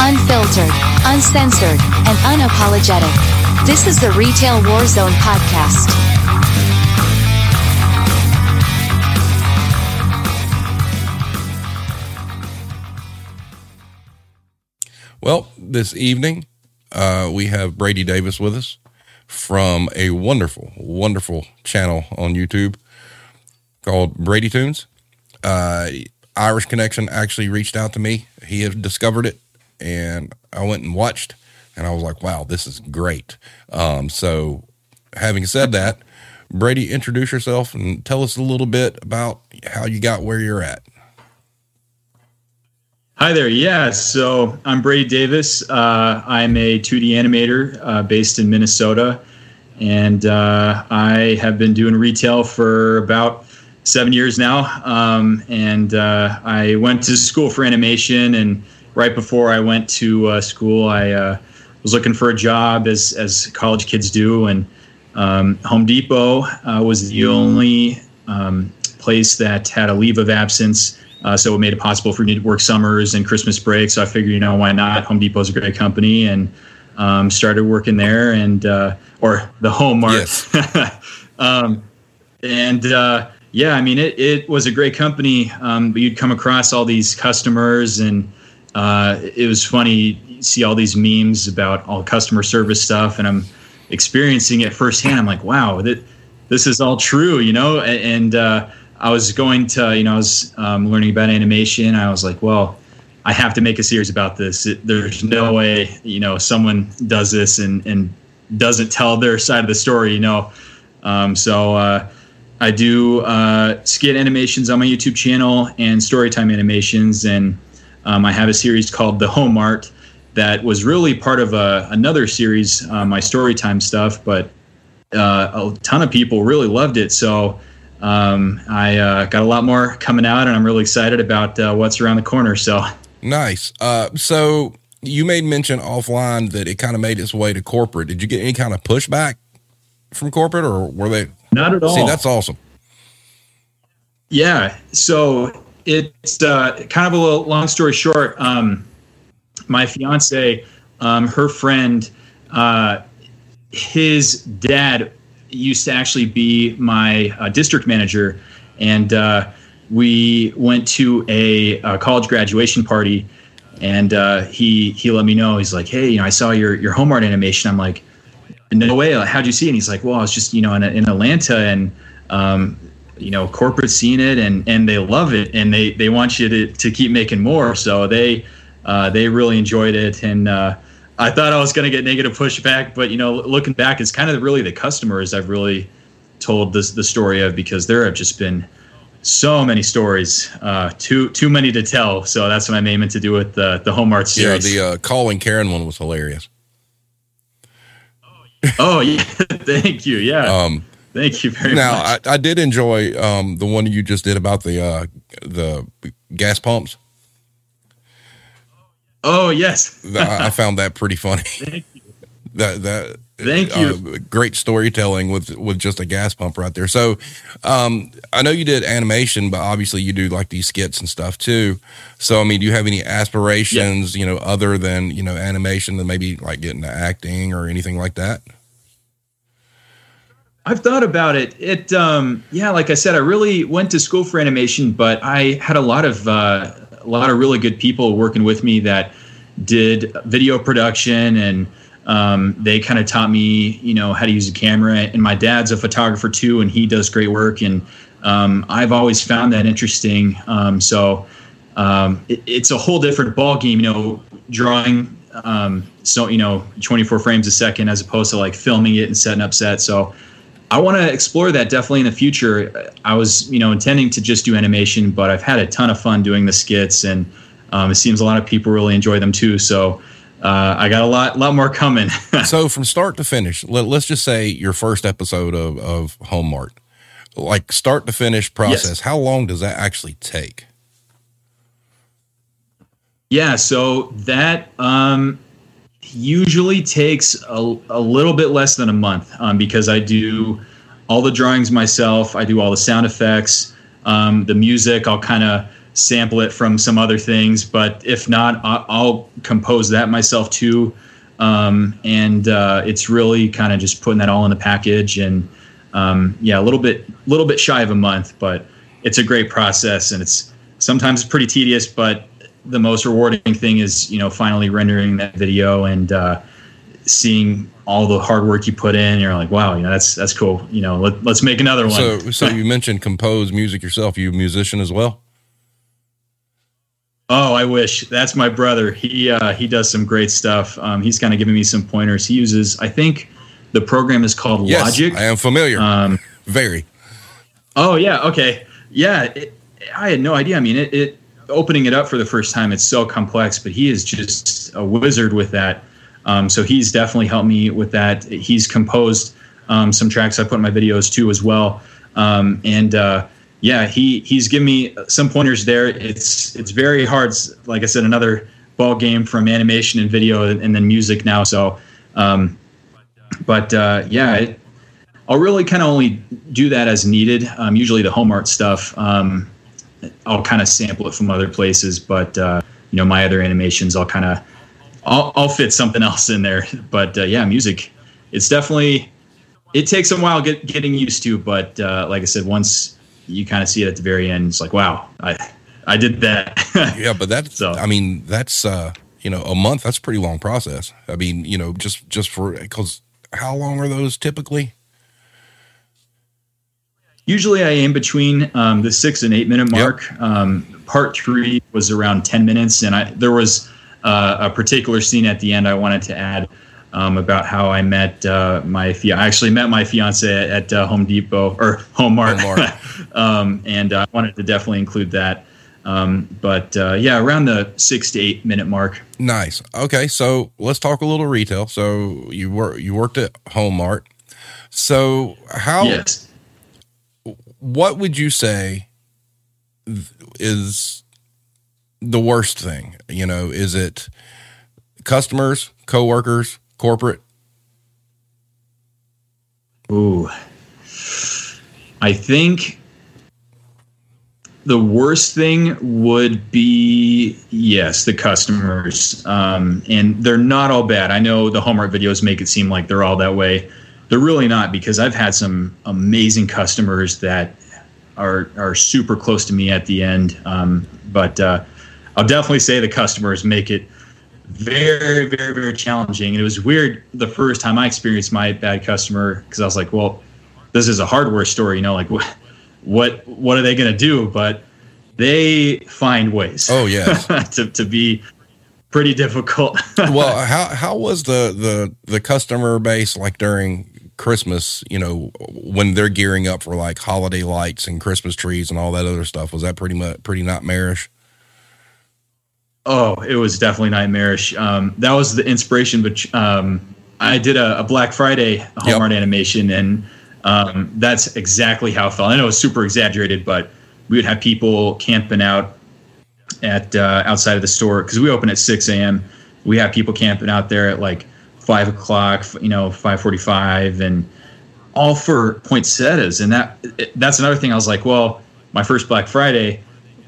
Unfiltered, uncensored, and unapologetic. This is the Retail Warzone podcast. Well, this evening, uh, we have Brady Davis with us from a wonderful, wonderful channel on YouTube called Bradytoons. Uh, Irish Connection actually reached out to me. He had discovered it, and I went and watched, and I was like, "Wow, this is great." Um, so, having said that, Brady, introduce yourself and tell us a little bit about how you got where you're at. Hi there. Yeah, so I'm Brady Davis. Uh, I'm a 2D animator uh, based in Minnesota, and uh, I have been doing retail for about seven years now. Um, and uh, I went to school for animation, and right before I went to uh, school, I uh, was looking for a job, as as college kids do, and um, Home Depot was the only um, place that had a leave of absence uh, so it made it possible for me to work summers and Christmas breaks. So I figured, you know, why not? Home Depot's a great company, and um, started working there, and uh, or the Home Mart. Yes. um, and uh, yeah, I mean, it it was a great company. Um, but you'd come across all these customers, and uh, it was funny. see all these memes about all customer service stuff, and I'm experiencing it firsthand. I'm like, wow, that this is all true, you know, and. uh, I was going to, you know, I was um, learning about animation. I was like, well, I have to make a series about this. It, there's no way, you know, someone does this and, and doesn't tell their side of the story, you know. Um, so uh, I do uh, skit animations on my YouTube channel and storytime animations. And um, I have a series called The Home Mart that was really part of a, another series, uh, my storytime stuff, but uh, a ton of people really loved it. So um, I uh, got a lot more coming out, and I'm really excited about uh, what's around the corner. So nice. Uh, so you made mention offline that it kind of made its way to corporate. Did you get any kind of pushback from corporate, or were they not at all? See, that's awesome. Yeah. So it's uh, kind of a little long story short. Um, my fiance, um, her friend, uh, his dad used to actually be my uh, district manager, and uh, we went to a, a, college graduation party, and uh, he he let me know he's like, hey, you know, I saw your your Home Mart animation. I'm like, no way, how'd you see it? And he's like, well, I was just you know in, in Atlanta and. Um, you know, corporate seeing it and and they love it and they they want you to to keep making more. So they uh, they really enjoyed it and uh, I thought I was going to get negative pushback, but you know, looking back, it's kind of really the customers I've really told this the story of because there have just been so many stories, uh, too too many to tell. So that's what I'm aiming to do with the the Home Mart series. Yeah, the uh, calling Karen one was hilarious. oh yeah, thank you. Yeah. Um, Thank you very now, much. Now, I, I, did enjoy um, the one you just did about the uh, the gas pumps. Oh yes, I found that pretty funny. Thank you. That that Thank you. Uh, great storytelling with with just a gas pump right there. So, um, I know you did animation, but obviously you do like these skits and stuff too. So, I mean, do you have any aspirations, yeah. you know, other than you know animation, than maybe like getting to acting or anything like that? I've thought about it. It, um, yeah, like I said, I really went to school for animation, but I had a lot of uh, a lot of really good people working with me that did video production and um, they kind of taught me, you know, how to use a camera. And my dad's a photographer too, and he does great work. And um, I've always found that interesting. Um, so um, it, it's a whole different ball game, you know, drawing. Um, so you know, 24 frames a second as opposed to like filming it and setting up sets. So I want to explore that definitely in the future. I was, you know, intending to just do animation, but I've had a ton of fun doing the skits, and um, it seems a lot of people really enjoy them too. So uh, I got a lot, lot more coming. so from start to finish, let, us just say your first episode of of Home Mart, like start to finish process. Yes. How long does that actually take? Yeah, so that um, usually takes a, a little bit less than a month um, because I do all the drawings myself. I do all the sound effects, um, the music. I'll kind of sample it from some other things. But if not, I'll, I'll compose that myself too. Um, and uh, it's really kind of just putting that all in the package and um, yeah, a little bit, little bit shy of a month, but it's a great process and it's sometimes pretty tedious, but the most rewarding thing is you know finally rendering that video and uh, seeing all the hard work you put in. You're like, wow, you know that's that's cool. You know, let, us make another one. So, so you mentioned compose music yourself. You a musician as well? Oh, I wish. That's my brother. He uh, he does some great stuff. Um, he's kind of giving me some pointers. He uses, I think, the program is called yes, Logic. I am familiar. Um, Very. Oh yeah. Okay. Yeah. It, I had no idea. I mean, it, it opening it up for the first time. It's so complex, but he is just a wizard with that. Um, so he's definitely helped me with that. He's composed um, some tracks I put in my videos too as well. Um, and uh, yeah, he he's given me some pointers there. It's it's very hard. Like I said, another ball game from animation and video and then music now. So, um, but uh, yeah, it, I'll really kind of only do that as needed. Um, usually the Home Mart stuff, um, I'll kind of sample it from other places. But uh, you know, my other animations, I'll kind of I'll, I'll fit something else in there. But uh, yeah, music, it's definitely it takes a while get, getting used to. But uh, like I said, once you kind of see it at the very end. It's like, wow, I I did that. yeah, but that's so. I mean, that's uh, you know, a month. That's a pretty long process. I mean, you know, just just for because how long are those typically? Usually, I aim between um, the six and eight minute mark. Yep. Um, part three was around ten minutes, and I there was uh, a particular scene at the end I wanted to add um, about how I met uh, my fia- I actually met my fiance at, at uh, Home Depot or Home Mart, um, and I wanted to definitely include that. Um, but uh, yeah, around the six to eight minute mark. Nice. Okay, so let's talk a little retail. So you were you worked at Home Mart. So how? Yes. What would you say is the worst thing? You know, is it customers, coworkers, corporate? Ooh. I think the worst thing would be yes, the customers, um, and they're not all bad. I know the Home Mart videos make it seem like they're all that way. They're really not because I've had some amazing customers that are are super close to me at the end. Um, but uh, I'll definitely say the customers make it very, very, very challenging. And it was weird the first time I experienced my bad customer because I was like, well, this is a hardware store, you know, like what, what, what are they going to do? But they find ways. Oh yeah, to to be pretty difficult. well, how how was the the the customer base like during Christmas? You know, when they're gearing up for like holiday lights and Christmas trees and all that other stuff. Was that pretty much pretty nightmarish? Oh, it was definitely nightmarish. Um, that was the inspiration. But um, I did a, a, Black Friday Hallmark yep. animation, and um, that's exactly how it felt. I know it was super exaggerated, but we would have people camping out at uh, outside of the store because we open at 6 a.m. We have people camping out there at like five o'clock, you know, 5:45, and all for poinsettias. And that that's another thing. I was like, well, my first Black Friday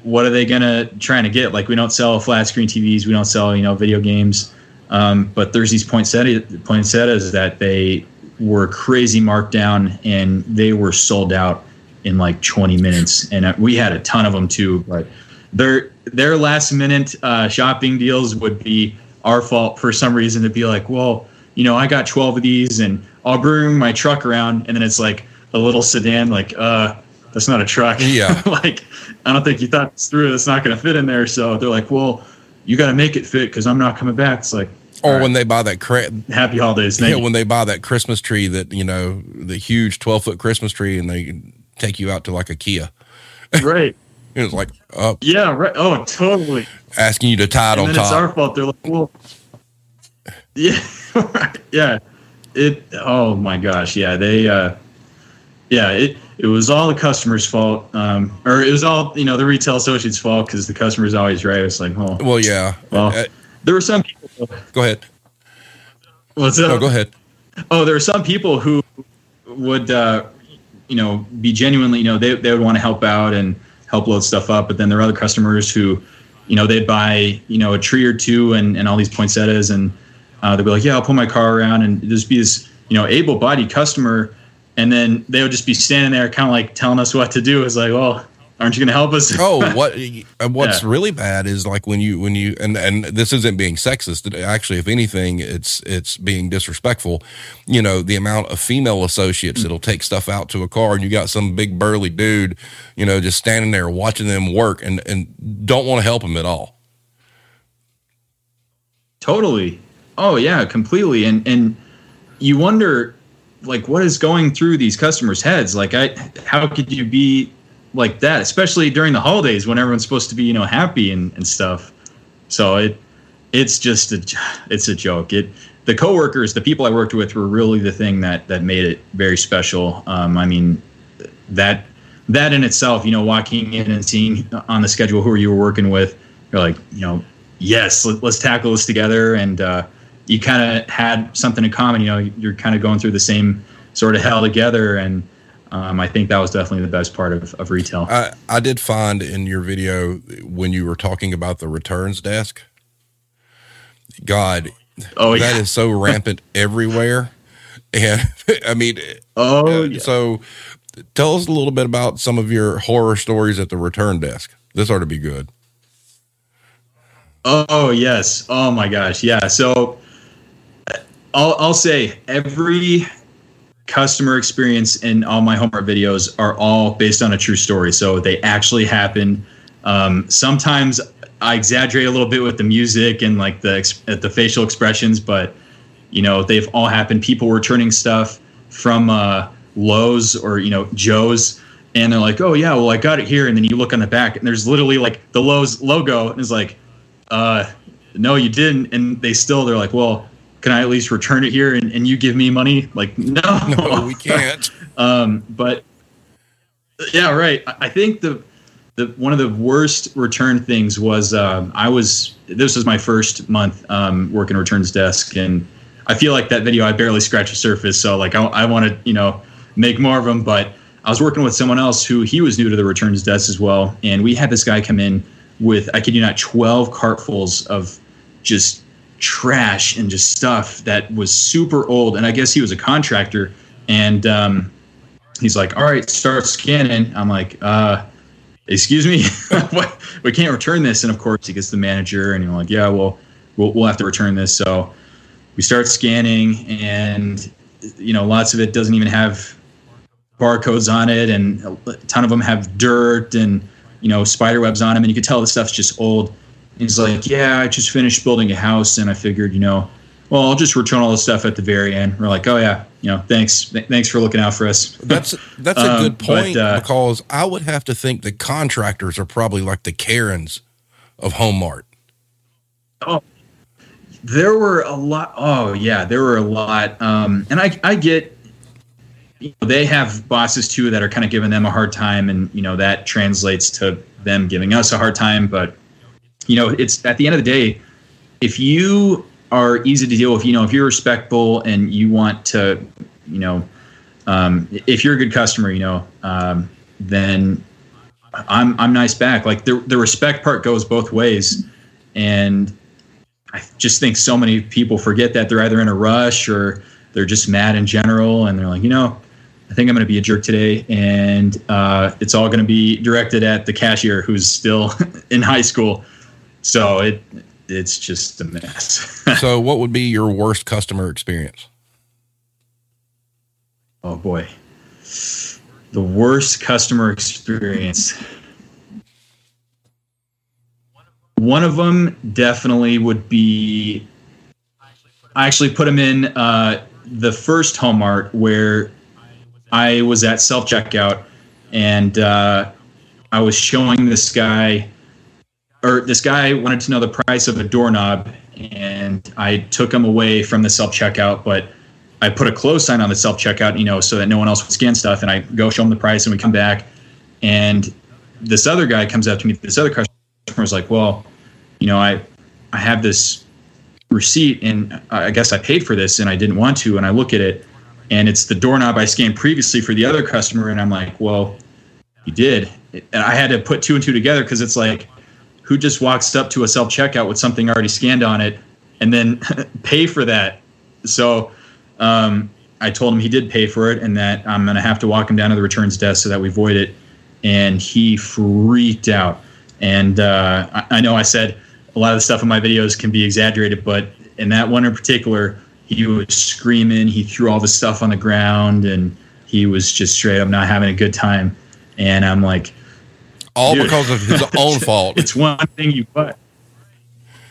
what are they gonna trying to get? Like we don't sell flat screen TVs, we don't sell you know video games, um, but there's these poinsettia, poinsettias that they were crazy marked down and they were sold out in like 20 minutes, and uh, we had a ton of them too. But their their last minute uh, shopping deals would be our fault for some reason to be like, well, you know, I got 12 of these and I'll bring my truck around, and then it's like a little sedan, like, uh, that's not a truck. Yeah. like, I don't think you thought this through. It's not going to fit in there. So they're like, well, you got to make it fit because I'm not coming back. It's like, or right. when they buy that cra- happy holidays. Yeah, when they buy that Christmas tree that you know the huge twelve foot Christmas tree, and they take you out to like a Kia. Right. it was like, oh yeah, right. Oh, totally. Asking you to tie it and on top. It's our fault. They're like, well, yeah, yeah. It. Oh my gosh, yeah. They. uh Yeah. It it was all the customer's fault, um, or it was all you know the retail associate's fault because the customer's always right. It's like, oh, well, yeah. Well, uh, there were some people. Go ahead. What's up? No, go ahead. Oh, there were some people who would, uh, you know, be genuinely, you know, they they would want to help out and help load stuff up. But then there are other customers who, you know, they'd buy, you know, a tree or two and, and all these poinsettias and uh, they'd be like, yeah, I'll pull my car around and just be this, you know, able bodied customer. And then they would just be standing there kind of like telling us what to do. It's like, well, aren't you going to help us? oh, what what's yeah. really bad is like when you when you and and this isn't being sexist. Actually, if anything, it's it's being disrespectful. You know, the amount of female associates mm-hmm. that'll take stuff out to a car, and you got some big burly dude, you know, just standing there watching them work, and and don't want to help them at all. Totally. Oh yeah, completely. And and you wonder like what is going through these customers' heads? Like I how could you be like that, especially during the holidays when everyone's supposed to be, you know, happy and, and stuff. So it it's just a it's a joke. It the coworkers, the people I worked with were really the thing that that made it very special. Um, I mean that that in itself, you know, walking in and seeing on the schedule who you were working with, you're like, you know, yes, let, us tackle this together. And uh, you kind of had something in common. You know, you're kind of going through the same sort of hell together, and um, I think that was definitely the best part of, of retail. I, I did find in your video when you were talking about the returns desk, God, oh, that yeah. is so rampant everywhere. And I mean, oh, uh, yeah. so tell us a little bit about some of your horror stories at the return desk. This ought to be good. Oh yes. Oh my gosh. Yeah. So I'll I'll say every customer experience in all my Home Mart videos are all based on a true story. So they actually happened. Um, sometimes I exaggerate a little bit with the music and like the the facial expressions, but you know they've all happened. People were turning stuff from uh, Lowe's or you know Joe's, and they're like, "Oh yeah, well I got it here." And then you look on the back, and there's literally like the Lowe's logo, and it's like, uh, "No, you didn't." And they still they're like, "Well." Can I at least return it here and, and you give me money? Like, no, no, we can't. um, but yeah, right. I think the, the, one of the worst return things was, um, I was, this was my first month, um, working returns desk. And I feel like that video, I barely scratched the surface. So like, I, I want to, you know, make more of them, but I was working with someone else who he was new to the returns desk as well. And we had this guy come in with, I kid you not, 12 cartfuls of just trash and just stuff that was super old. And I guess he was a contractor. And um, he's like, "All right, start scanning." I'm like, uh, "Excuse me, we can't return this." And of course, he gets the manager, and you're like, "Yeah, well, we'll we'll have to return this." So we start scanning, and you know, lots of it doesn't even have barcodes on it, and a ton of them have dirt and you know spider webs on them, and you can tell the stuff's just old. He's like, yeah, I just finished building a house, and I figured, you know, well, I'll just return all the stuff at the very end. We're like, oh yeah, you know, thanks, th- thanks for looking out for us. That's that's a um, good point but, uh, because I would have to think the contractors are probably like the Karens of Home Mart. Oh, there were a lot. Oh yeah, there were a lot. Um, and I I get. You know, they have bosses too that are kind of giving them a hard time, and you know that translates to them giving us a hard time. But you know, it's at the end of the day, if you are easy to deal with, you know, if you're respectful and you want to, you know, um, if you're a good customer, you know, um, then I'm I'm nice back. Like the the respect part goes both ways, and I just think so many people forget that they're either in a rush or they're just mad in general, and they're like, you know, I think I'm going to be a jerk today, and uh, it's all going to be directed at the cashier who's still in high school. So it it's just a mess. so what would be your worst customer experience? Oh boy. The worst customer experience. One of them definitely would be I actually put them in uh, the first Home Mart where I was at self checkout and uh, I was showing this guy or this guy wanted to know the price of a doorknob, and I took him away from the self checkout, but I put a close sign on the self checkout, you know, so that no one else would scan stuff. And I go show him the price, and we come back, and this other guy comes up to me. This other customer is like, "Well, you know, I I have this receipt, and I guess I paid for this, and I didn't want to." And I look at it, and it's the doorknob I scanned previously for the other customer, and I'm like, "Well, you did." and I had to put two and two together because it's like, who just walks up to a self checkout with something already scanned on it and then pay for that? So um, I told him he did pay for it and that I'm going to have to walk him down to the returns desk so that we void it. And he freaked out. And uh, I, I know I said a lot of the stuff in my videos can be exaggerated, but in that one in particular, he was screaming. He threw all the stuff on the ground and he was just straight up not having a good time. And I'm like, all Dude. because of his own fault. it's one thing you put.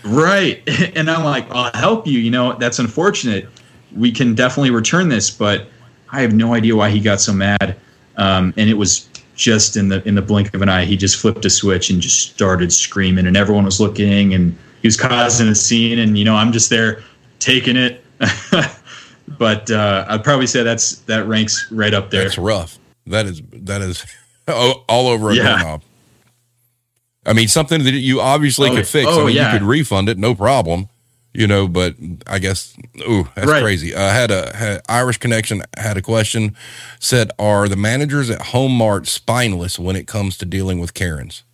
Right. And I'm like, I'll help you. You know, that's unfortunate. We can definitely return this, but I have no idea why he got so mad. Um, and it was just in the in the blink of an eye. He just flipped a switch and just started screaming, and everyone was looking, and he was causing a scene. And you know, I'm just there taking it. but uh, I'd probably say that's that ranks right up there. That's rough. That is that is all all over a Yeah. doorknob. I mean, something that you obviously Oh, could fix. I oh, mean, yeah. you could refund it, no problem. You know, but I guess, ooh, that's Right. crazy. I had a had Irish connection had a question. Said, are the managers at Home Mart spineless when it comes to dealing with Karens?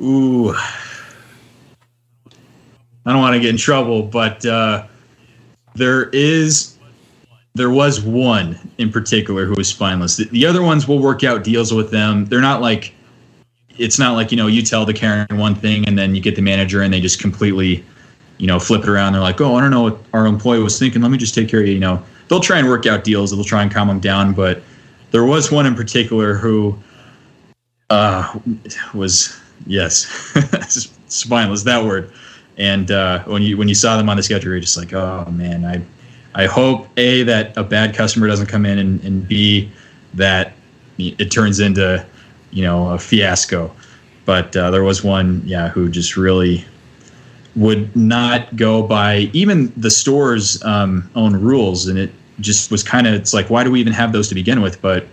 Ooh. I don't want to get in trouble, but uh, there is there was one in particular who was spineless. The, the other ones will work out deals with them. They're not like it's not like you know you tell the Karen one thing and then you get the manager and they just completely you know flip it around. They're like, oh, I don't know what our employee was thinking. Let me just take care of you. You know, they'll try and work out deals. They'll try and calm them down, but there was one in particular who uh, was yes spineless that word and uh, when you when you saw them on the schedule you're just like oh man i i hope a that a bad customer doesn't come in and, and b that it turns into you know a fiasco. But uh, there was one yeah who just really would not go by even the store's um, own rules. And it just was kind of it's like why do we even have those to begin with? But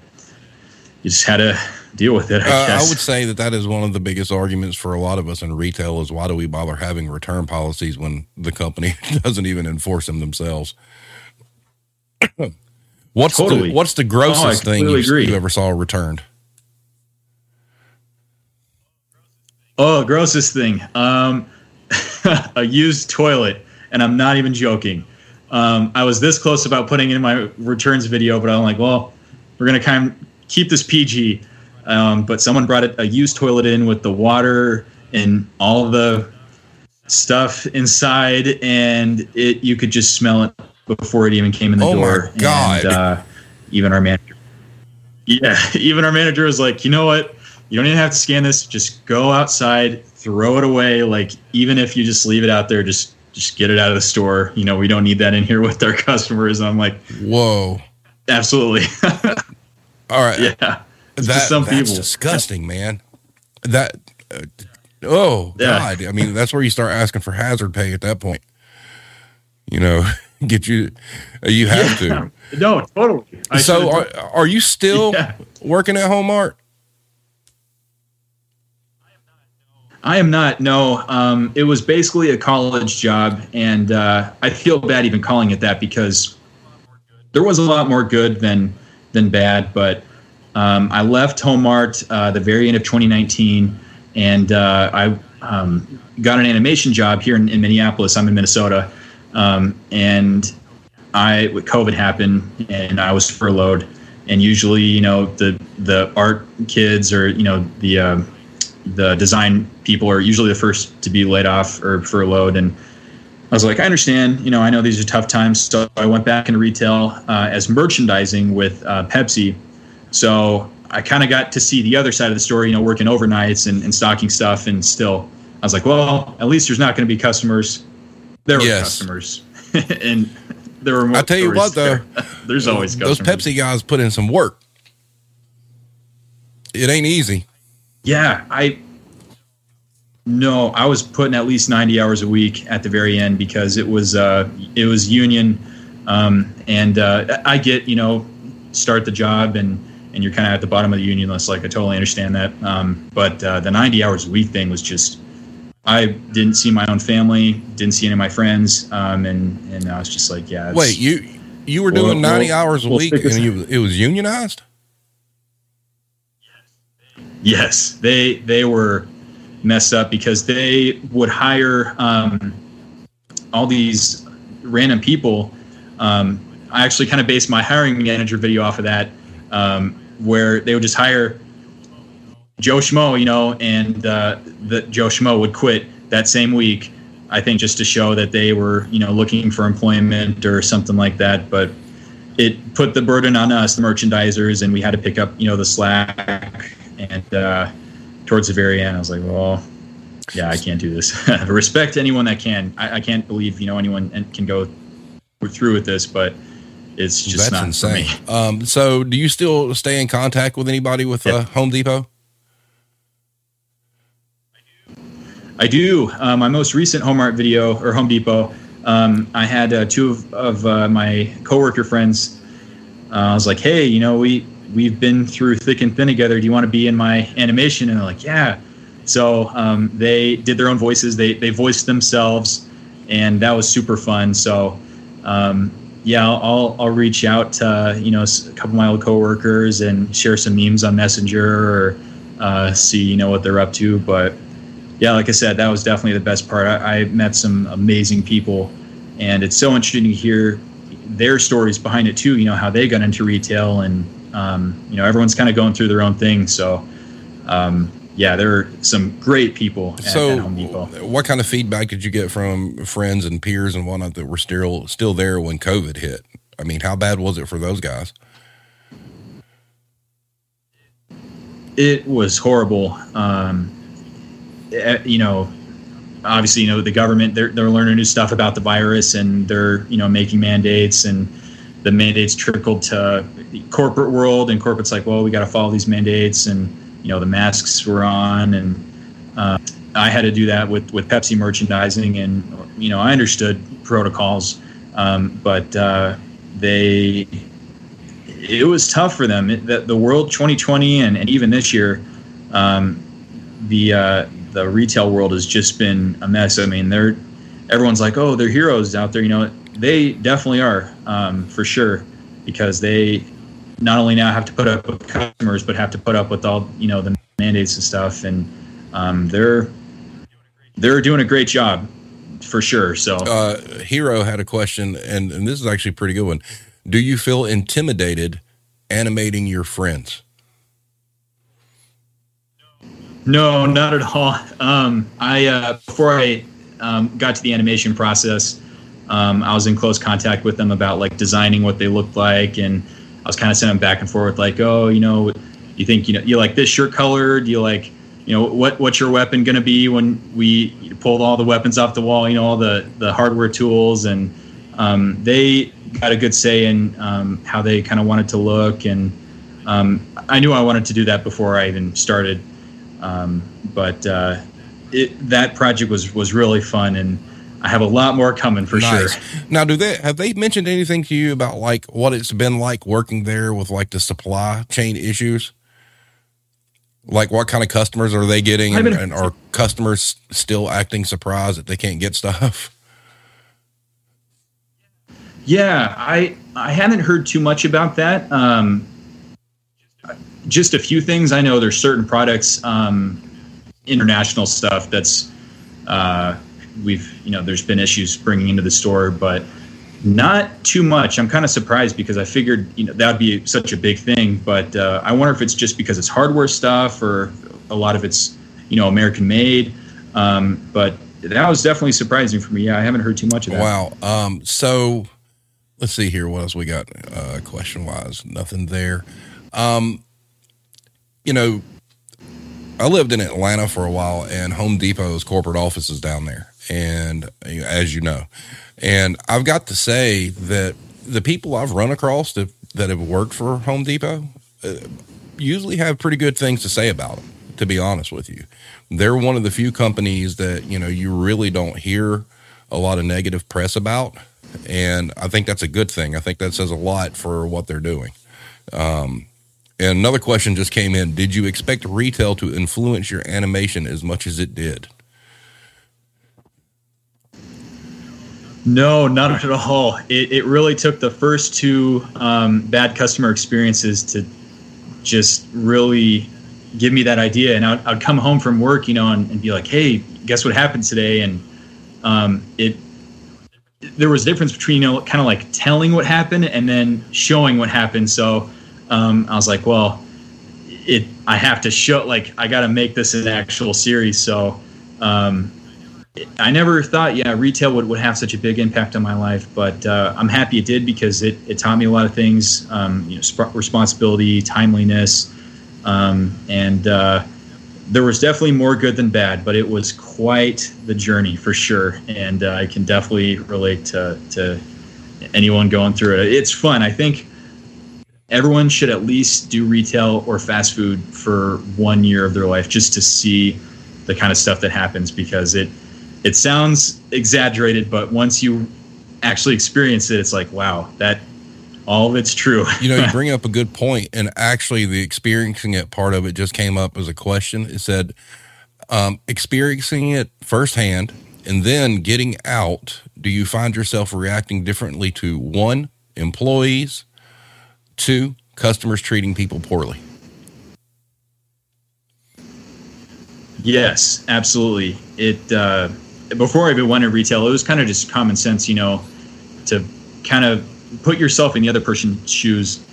you just had to deal with it i Uh, I would say that that is one of the biggest arguments for a lot of us in retail is why do we bother having return policies when the company doesn't even enforce them themselves? What's Totally. the what's the grossest Oh, thing you, you ever saw returned? Oh, grossest thing. Um, a used toilet, and I'm not even joking. Um, I was this close about putting in my returns video, but I'm like, well, we're gonna kind of keep this PG. Um, but someone brought it, a used toilet in with the water and all the stuff inside, and it you could just smell it before it even came in the Oh my door. God. And, uh, even our manager, yeah, even our manager was like, you know what? You don't even have to scan this. Just go outside, throw it away. Like even if you just leave it out there, just just get it out of the store. You know, we don't need that in here with our customers. And I'm like, Whoa! absolutely, All right, yeah. That, some that's people. disgusting, man. That uh, oh Yeah. god! I mean, that's where you start asking for hazard pay at that point. You know, get you. uh, You have to. No, totally. I so are, are you still Yeah. working at Home Mart? I am not. No, um, it was basically a college job, and uh, I feel bad even calling it that because there was a lot more good than than bad. But um, I left Home Mart uh, the very end of 2019, and uh, I um, got an animation job here in, in Minneapolis. I'm in Minnesota, um, and I with COVID happened, and I was furloughed. And usually, you know, the the art kids or you know the uh, the design people are usually the first to be laid off or furloughed. And I was like, I understand, you know, I know these are tough times. So I went back into retail uh, as merchandising with uh, Pepsi. So I kind of got to see the other side of the story, you know, working overnights and, and stocking stuff. And still, I was like, well, at least there's not going to be customers. There were Yes. customers. and there were more I tell you what, though, there. there's always customers. Those. Pepsi guys put in some work. It ain't easy. Yeah, I no, I was putting at least 90 hours a week at the very end because it was uh it was union um and uh I get, you know, start the job and and you're kind of at the bottom of the union list like I totally understand that. Um but uh the 90 hours a week thing was just I didn't see my own family, didn't see any of my friends um and and I was just like, yeah, Wait, you You were doing Well, 90 well, hours a we'll week and you, it was unionized? Yes, they they were messed up because they would hire um, all these random people. Um, I actually kind of based my hiring manager video off of that, um, where they would just hire Joe Schmo, you know, and uh, the Joe Schmo would quit that same week. I think just to show that they were, you know, looking for employment or something like that. But it put the burden on us, the merchandisers, and we had to pick up, you know, the slack. And uh, towards the very end, I was like, well, yeah, I can't do this. Respect anyone that can. I, I can't believe, you know, anyone can go through with this, but it's just That's not insane. for me. Um, so do you still stay in contact with anybody with uh, Home Depot? I do. Uh, my most recent Home Mart video or Home Depot, um, I had uh, two of, of uh, my coworker friends. Uh, I was like, "Hey, you know, we we've been through thick and thin together. Do you want to be in my animation?" And they're like, "Yeah." So um, they did their own voices. They they voiced themselves, and that was super fun. So um, yeah, I'll, I'll I'll reach out to you know a couple of my old coworkers and share some memes on Messenger or uh, see you know what they're up to, but yeah, like I said, that was definitely the best part. I, I met some amazing people, and it's so interesting to hear their stories behind it too. You know how they got into retail, and um, you know everyone's kind of going through their own thing. So, um, yeah, there are some great people at, so at Home Depot. what kind of feedback did you get from friends and peers and whatnot that were still still there when COVID hit? I mean, how bad was it for those guys? It was horrible. Um, you know, obviously, you know the government they're they're learning new stuff about the virus, and they're you know making mandates, and the mandates trickled to the corporate world, and corporate's like, well, we got to follow these mandates, and you know the masks were on, and uh, I had to do that with with Pepsi merchandising, and you know I understood protocols, um, but uh, they it was tough for them. It, the, the world 2020 and, and even this year, um, the uh, the retail world has just been a mess. I mean, they're everyone's like, oh, they're heroes out there. You know, they definitely are um, for sure because they not only now have to put up with customers, but have to put up with all you know the mandates and stuff, and um, they're they're doing a great job for sure. So Uh, Hero had a question, and, and this is actually a pretty good one. Do you feel intimidated animating your friends? No, not at all. Um, I uh, before I um, got to the animation process, um, I was in close contact with them about like designing what they looked like, and I was kind of sending back and forth, like, oh, you know, you think you know you like this shirt color? Do you like, you know, what what's your weapon gonna be when we pulled all the weapons off the wall? You know, all the the hardware tools, and um, they got a good say in um, how they kind of wanted to look, and um, I knew I wanted to do that before I even started. Um, but uh, it, that project was was really fun, and I have a lot more coming for sure. Now, do they have they mentioned anything to you about like what it's been like working there with like the supply chain issues? Like what kind of customers are they getting, and, been- and are customers still acting surprised that they can't get stuff? Yeah, I I haven't heard too much about that. Um, just a few things. I know there's certain products, um, international stuff that's uh, we've you know there's been issues bringing into the store, but not too much. I'm kind of surprised because I figured you know that would be such a big thing, but uh, I wonder if it's just because it's hardware stuff or a lot of it's you know American made. Um, but that was definitely surprising for me. Yeah, I haven't heard too much of that. Wow. Um, so let's see here. What else we got? Uh, question wise, nothing there. Um, you know, I lived in Atlanta for a while, and Home Depot's corporate office is down there, and as you know, and I've got to say that the people I've run across that that have worked for Home Depot uh, usually have pretty good things to say about them. To be honest with you, they're one of the few companies that you know you really don't hear a lot of negative press about, and I think that's a good thing. I think that says a lot for what they're doing. Um, and another question just came in: Did you expect retail to influence your animation as much as it did? No, not at all. It, it really took the first two um, bad customer experiences to just really give me that idea. And I'd, I'd come home from work, you know, and, and, be like, "Hey, guess what happened today?" And um, it there was a difference between you know, kind of like telling what happened and then showing what happened. So um, I was like, well, it I have to show like I got to make this an actual series. So um, I never thought, yeah, retail would, would have such a big impact on my life, but uh, I'm happy it did because it, it taught me a lot of things, um, you know, sp- responsibility, timeliness, um, and uh, there was definitely more good than bad, but it was quite the journey for sure, and uh, I can definitely relate to, to anyone going through it. It's fun. I think everyone should at least do retail or fast food for one year of their life just to see the kind of stuff that happens because it it sounds exaggerated, but once you actually experience it, it's like, wow, that all of it's true. you know, you bring up a good point, and actually, the experiencing it part of it just came up as a question. It said, um, experiencing it firsthand and then getting out, do you find yourself reacting differently to one, employees, two, customers treating people poorly? Yes, absolutely. It uh, before I even went in retail, it was kind of just common sense, you know, to kind of put yourself in the other person's shoes.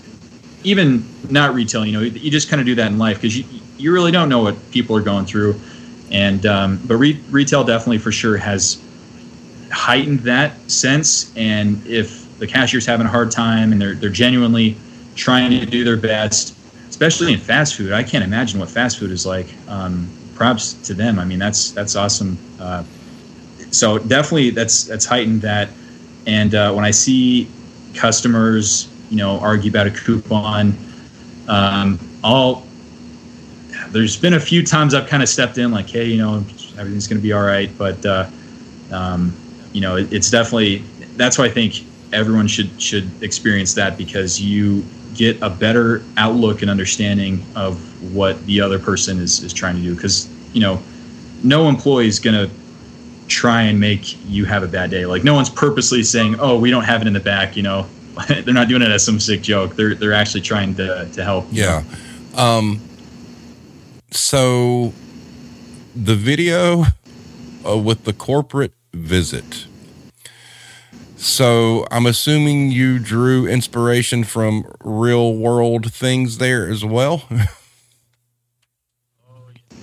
Even not retail, you know, you just kind of do that in life because you you really don't know what people are going through, and um, but re- retail definitely for sure has heightened that sense. And if the cashier's having a hard time and they're they're genuinely trying to do their best, especially in fast food, I can't imagine what fast food is like. Um, props to them. I mean, that's that's awesome. Uh, so definitely that's that's heightened that. And uh, when I see customers, you know, argue about a coupon, um, all there's been a few times I've kind of stepped in, like, hey, you know, everything's going to be all right. But uh, um, you know, it, it's definitely that's why I think everyone should should experience that because you get a better outlook and understanding of what the other person is is trying to do. Because you know, no employee is going to try and make you have a bad day. Like no one's purposely saying, "Oh, we don't have it in the back." You know, they're not doing it as some sick joke. They're they're actually trying to to help. Yeah. Um. So, the video uh, with the corporate visit. So I'm assuming you drew inspiration from real world things there as well.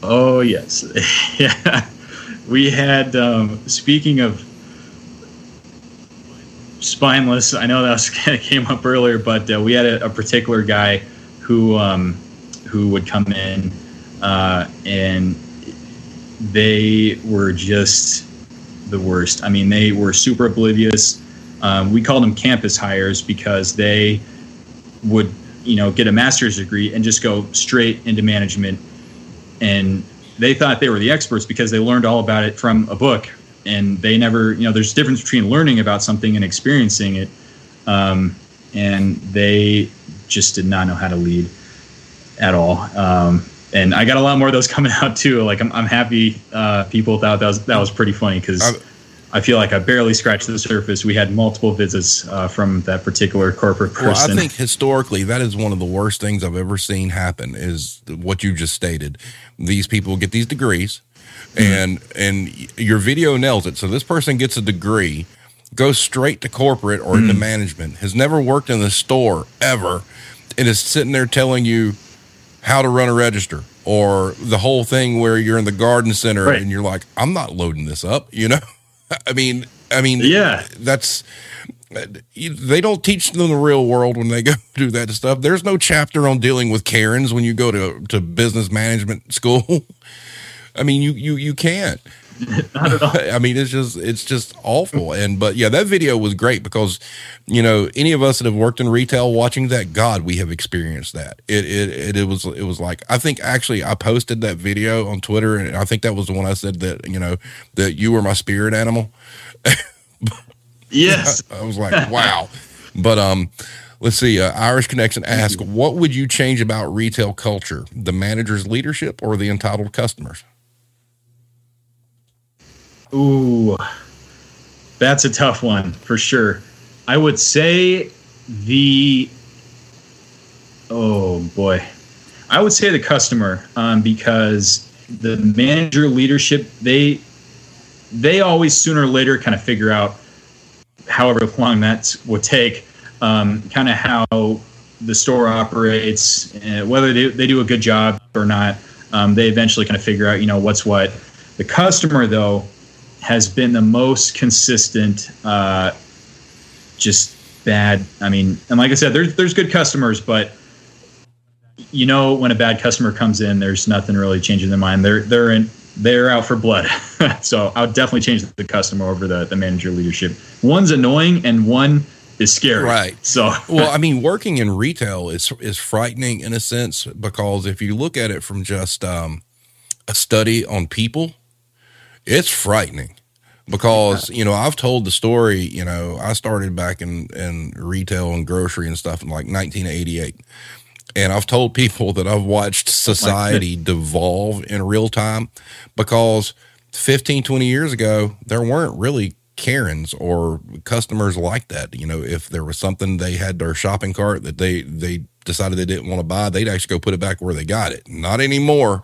oh yes, yeah we had um, speaking of spineless i know that was kind of came up earlier but uh, we had a, a, particular guy who um, who would come in uh, and they were just the worst. I mean they were super oblivious um, we called them campus hires because they would you know get a master's degree and just go straight into management. And they thought they were the experts because they learned all about it from a book. And they never you know there's a difference between learning about something and experiencing it. Um, and they just did not know how to lead at all. Um, and i got a lot more of those coming out too. Like i'm, I'm happy uh, people thought that was that was pretty funny because I feel like I barely scratched the surface. We had multiple visits uh, from that particular corporate person. Well, I think historically that is one of the worst things I've ever seen happen. Is what you just stated. These people get these degrees, mm-hmm. and and your video nails it. So this person gets a degree, goes straight to corporate or mm-hmm. into management, has never worked in the store ever, and is sitting there telling you how to run a register or the whole thing where you're in the garden center right. and you're like, I'm not loading this up, you know. I mean, I mean, yeah, that's they don't teach them the real world when they go do that stuff. There's no chapter on dealing with Karens when you go to to business management school. I mean, you you you can't. I mean, it's just it's just awful. And but yeah, that video was great because you know any of us that have worked in retail, watching that, God, we have experienced that. It it it, was it was like I think actually I posted that video on Twitter, and I think that was the one I said that you know that you were my spirit animal. yes, I, I was like, wow. but um, let's see. Uh, Irish Connection asked, what would you change about retail culture, the manager's leadership or the entitled customers? Ooh, That's a tough one for sure. I would say the oh boy, I would say the customer um, because the manager leadership they they always sooner or later kind of figure out however long that would take um, kind of how the store operates uh, whether they, they do a good job or not. Um, they eventually kind of figure out you know what's what. The customer though has been the most consistent uh, just bad i mean and like i said there's there's good customers but you know when a bad customer comes in, there's nothing really changing their mind. They're they're in they're out for blood. so I would definitely change the customer over the the manager leadership. One's annoying and one is scary. Right. So well, I mean, working in retail is is frightening in a sense because if you look at it from just um, a study on people, it's frightening because you know I've told the story. You know, I started back in in retail and grocery and stuff in like 1988 and I've told people that I've watched society devolve in real time because 15, 20 years ago, there weren't really Karens or customers like that. You know, if there was something they had their shopping cart that they, they decided they didn't want to buy, they'd actually go put it back where they got it. Not anymore.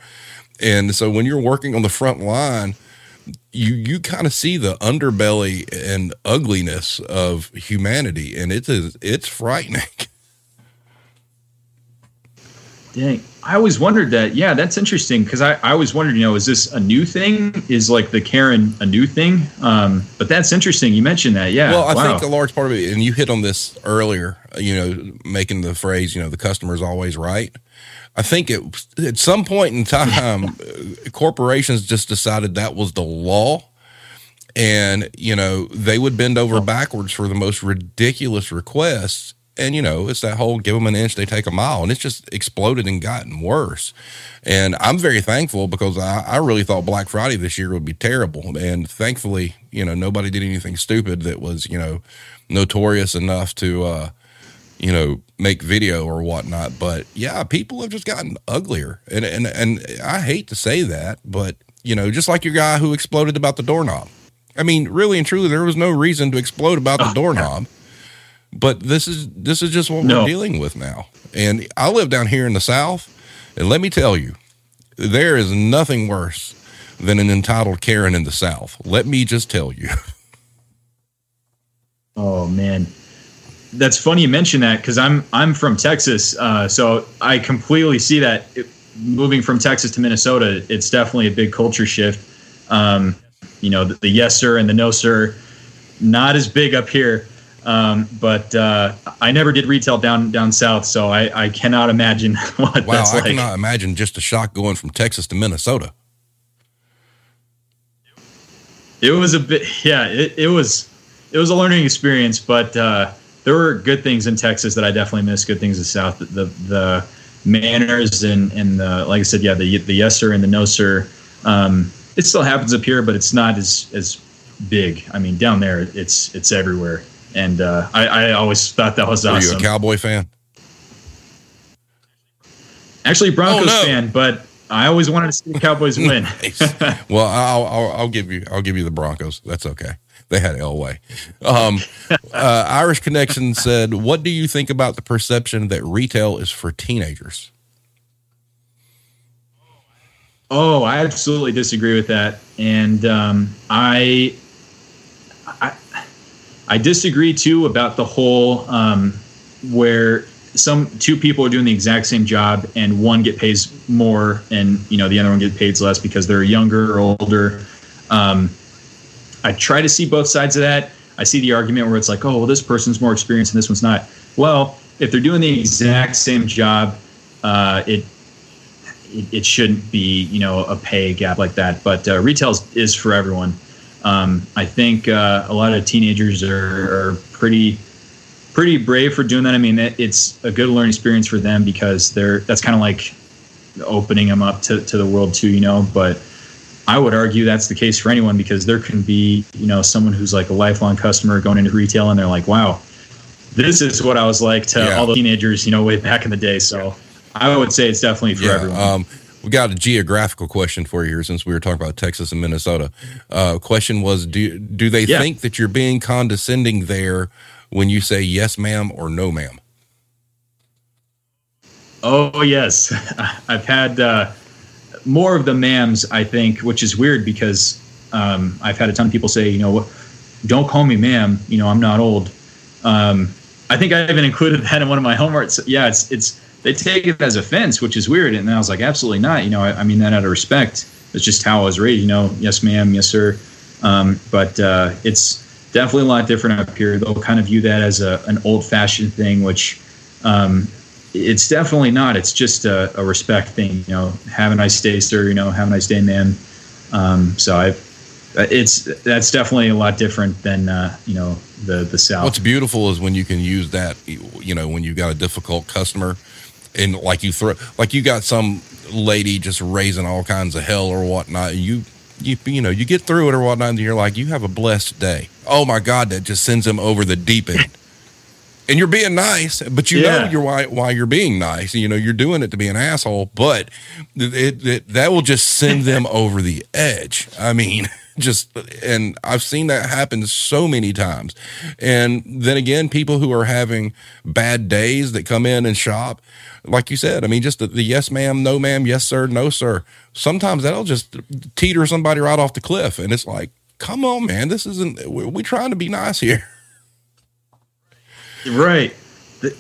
And so when you're working on the front line, you you kind of see the underbelly and ugliness of humanity and it is it's frightening Dang. I always wondered that. Yeah, that's interesting because I, I always wondered, you know, is this a new thing? Is like the Karen a new thing? Um, but that's interesting. You mentioned that. Yeah. Well, I wow. think a large part of it, and you hit on this earlier, you know, making the phrase, you know, the customer's always right. I think it, at some point in time, corporations just decided that was the law. And, you know, they would bend over backwards for the most ridiculous requests and you know, it's that whole give them an inch, they take a mile, and it's just exploded and gotten worse. And I'm very thankful because I, I really thought Black Friday this year would be terrible, and thankfully, you know, nobody did anything stupid that was you know notorious enough to uh, you know make video or whatnot. But yeah, people have just gotten uglier, and and and I hate to say that, but you know, just like your guy who exploded about the doorknob. I mean, really and truly, there was no reason to explode about the oh, doorknob. But this is this is just what no. we're dealing with now. And I live down here in the South, and let me tell you, there is nothing worse than an entitled Karen in the South. Let me just tell you. Oh man, that's funny you mention that because I'm I'm from Texas, uh, so I completely see that. It, moving from Texas to Minnesota, it's definitely a big culture shift. Um, you know, the, the yes sir and the no sir, not as big up here. Um, but uh, I never did retail down down south, so I, I cannot imagine what wow, that's I like. cannot imagine just a shock going from Texas to Minnesota. It was a bit, yeah. It, it was it was a learning experience, but uh, there were good things in Texas that I definitely missed. Good things in South, the the, manners and and the like I said, yeah, the the yes sir and the no sir. Um, it still happens up here, but it's not as as big. I mean, down there, it's it's everywhere and uh, I, I, always thought that was awesome. you a Cowboy fan? Actually, Broncos oh, no. fan, but I always wanted to see the Cowboys win. well, I'll, I'll, I'll, give you I'll give you the Broncos. That's okay. They had Elway. Um, uh, Irish Connection said, "What do you think about the perception that retail is for teenagers?" Oh, I absolutely disagree with that, and um, I I disagree too about the whole um, where some two people are doing the exact same job and one get paid more and you know the other one gets paid less because they're younger or older. Um, I try to see both sides of that. I see the argument where it's like, oh, well, this person's more experienced and this one's not. Well, if they're doing the exact same job, uh, it, it, it shouldn't be you know a pay gap like that. But uh, retail is for everyone. Um, I think uh, a lot of teenagers are, are, pretty pretty brave for doing that. I mean, it, it's a good learning experience for them because they're that's kind of like opening them up to, to the world too, you know. But I would argue that's the case for anyone because there can be you know someone who's like a lifelong customer going into retail and they're like, wow, this is what I was like to yeah. all the teenagers, you know, way back in the day. So I would say it's definitely for yeah, everyone. Um, we got a geographical question for you here since we were talking about Texas and Minnesota. Uh, question was do do they Yeah. think that you're being condescending there when you say yes ma'am or no ma'am? Oh yes, I've had uh, more of the ma'ams. I think, which is weird because um, I've had a ton of people say, you know, don't call me ma'am. You know, I'm not old. Um, I think I even included that in one of my homeworks. Yeah, it's it's they take it as offense, which is weird. And I was like, absolutely not. You know, I, I mean that out of respect. It's just how I was raised. You know, yes ma'am, yes sir. Um, but uh, it's definitely a lot different up here. They'll kind of view that as a, an old fashioned thing, which um, it's definitely not. It's just a, a respect thing. You know, have a nice day, sir. You know, have a nice day, man. Um, so I've, it's that's definitely a lot different than uh, you know the the South. What's beautiful is when you can use that, you know, when you've got a difficult customer and like you throw, like you got some lady just raising all kinds of hell or whatnot. You, you, you know, you get through it or whatnot and you're like, you have a blessed day. Oh my God, that just sends them over the deep end. And you're being nice, but you know you're why, why you're being nice. You know, you're doing it to be an asshole, but it, it, that will just send them over the edge. I mean, just and I've seen that happen so many times. And then again, people who are having bad days that come in and shop, like you said, I mean, just the, the yes ma'am, no ma'am, yes sir, no sir. Sometimes that'll just teeter somebody right off the cliff, and it's like, come on, man, this isn't. We're, we trying to be nice here. Right.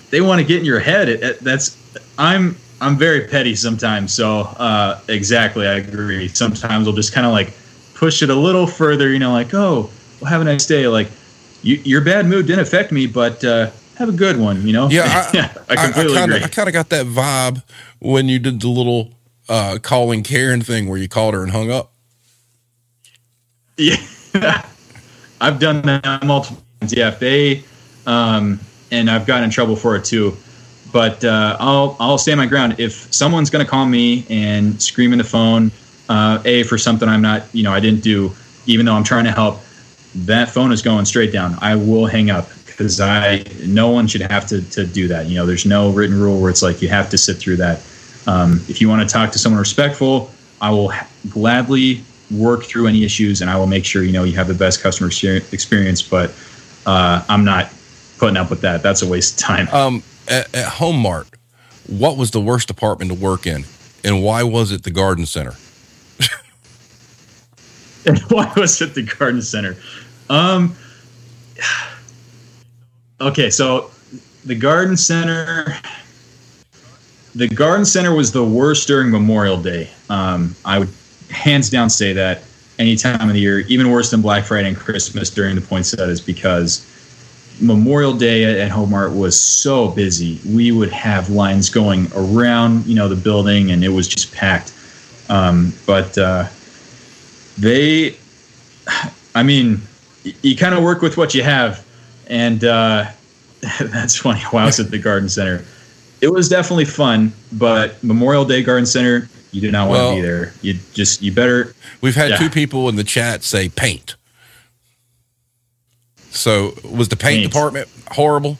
They want to get in your head. It, it- that's I'm I'm very petty sometimes. So uh, exactly, I agree. Sometimes I'll just kind of like push it a little further. You know, like oh, well, have a nice day. Like you, your bad mood didn't affect me, but uh, have a good one. You know. Yeah, I, I completely kinda, agree. I kind of got that vibe when you did the little uh, calling Karen thing where you called her and hung up. Yeah, I've done that multiple times. Yeah, if they, um, and I've gotten in trouble for it too. But uh, I'll I'll stand my ground. If someone's going to call me and scream in the phone, uh, a for something I'm not, you know, I didn't do, even though I'm trying to help, that phone is going straight down. I will hang up because I no one should have to to do that. You know, there's no written rule where it's like you have to sit through that. Um, if you want to talk to someone respectful, I will ha- gladly work through any issues, and I will make sure you know you have the best customer experience. But uh, I'm not putting up with that. That's a waste of time. Um, at, at Home Mart, what was the worst department to work in, and why was it the Garden Center? And why was it the garden center? Um, okay, so the garden center, the garden center was the worst during Memorial Day. Um, I would hands down say that any time of the year, even worse than Black Friday and Christmas during the poinsettias, because Memorial Day at, Home Mart was so busy. We would have lines going around, you know, the building, and it was just packed. Um, but uh, they i mean y- you kind of work with what you have and uh, that's funny while i was at the garden center it was definitely fun but memorial day garden center you do not want Well- to be there you just you better We've had Yeah. two people in the chat say paint. So was the paint, Paint. department horrible?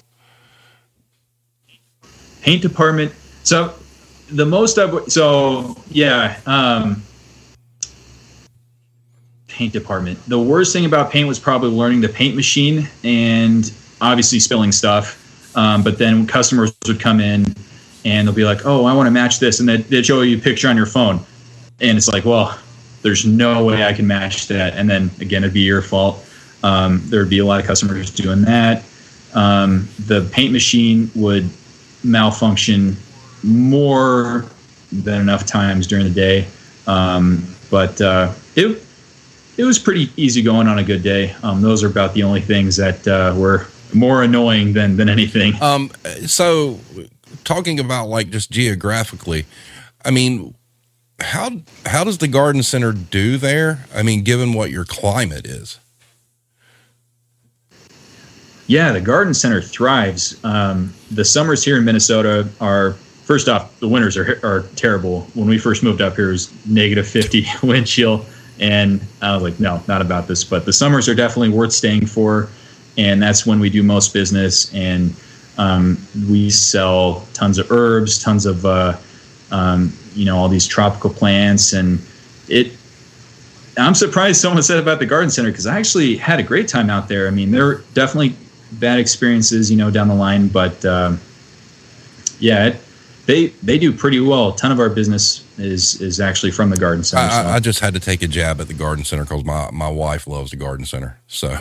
paint department so the most of so yeah um paint department the worst thing about paint was probably learning the paint machine and obviously spilling stuff um, but then customers would come in and they'll be like oh i want to match this and they'd, they'd show you a picture on your phone and it's like well there's no way i can match that and then again it'd be your fault um, there'd be a lot of customers doing that um, the paint machine would malfunction more than enough times during the day. Um, but uh, it it was pretty easy going on a good day. Um, those are about the only things that uh, were more annoying than than anything. Um, so talking about like just geographically, I mean, how how does the garden center do there? I mean, given what your climate is. Yeah, the garden center thrives. Um, the summers here in Minnesota are first off, the winters are are terrible. When we first moved up here, it was negative fifty wind chill, and I was like, no, not about this. But the summers are definitely worth staying for, and that's when we do most business. And um, we sell tons of herbs, tons of uh, um, you know all these tropical plants, and it. I'm surprised someone said about the garden center because I actually had a great time out there. I mean, there are definitely bad experiences, you know, down the line, but uh, yeah, it, they they do pretty well. A ton of our business is is actually from the garden center. I, so. I just had to take a jab at the garden center because my my wife loves the garden center. So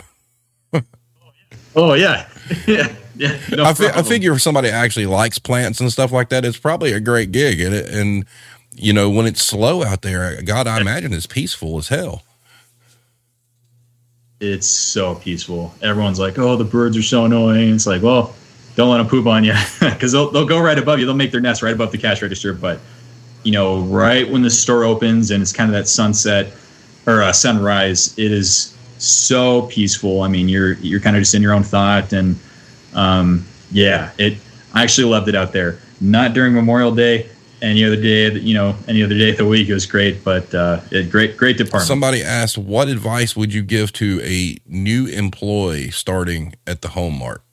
oh yeah, yeah, yeah. No I, fi- I figure if somebody actually likes plants and stuff like that, it's probably a great gig. And, it, and you know, when it's slow out there, God, I imagine it's peaceful as hell. It's so peaceful. Everyone's like, "Oh, the birds are so annoying." It's like, well, don't let them poop on you because they'll they'll go right above you. They'll make their nest right above the cash register. But you know, right when the store opens and it's kind of that sunset or uh, sunrise, it is so peaceful. I mean, you're you're kind of just in your own thought, and um, yeah, it. I actually loved it out there. Not during Memorial Day. Any other day, that you know, any other day of the week, it was great. But uh, it, great, great department. Somebody asked, what advice would you give to a new employee starting at the Home Mart?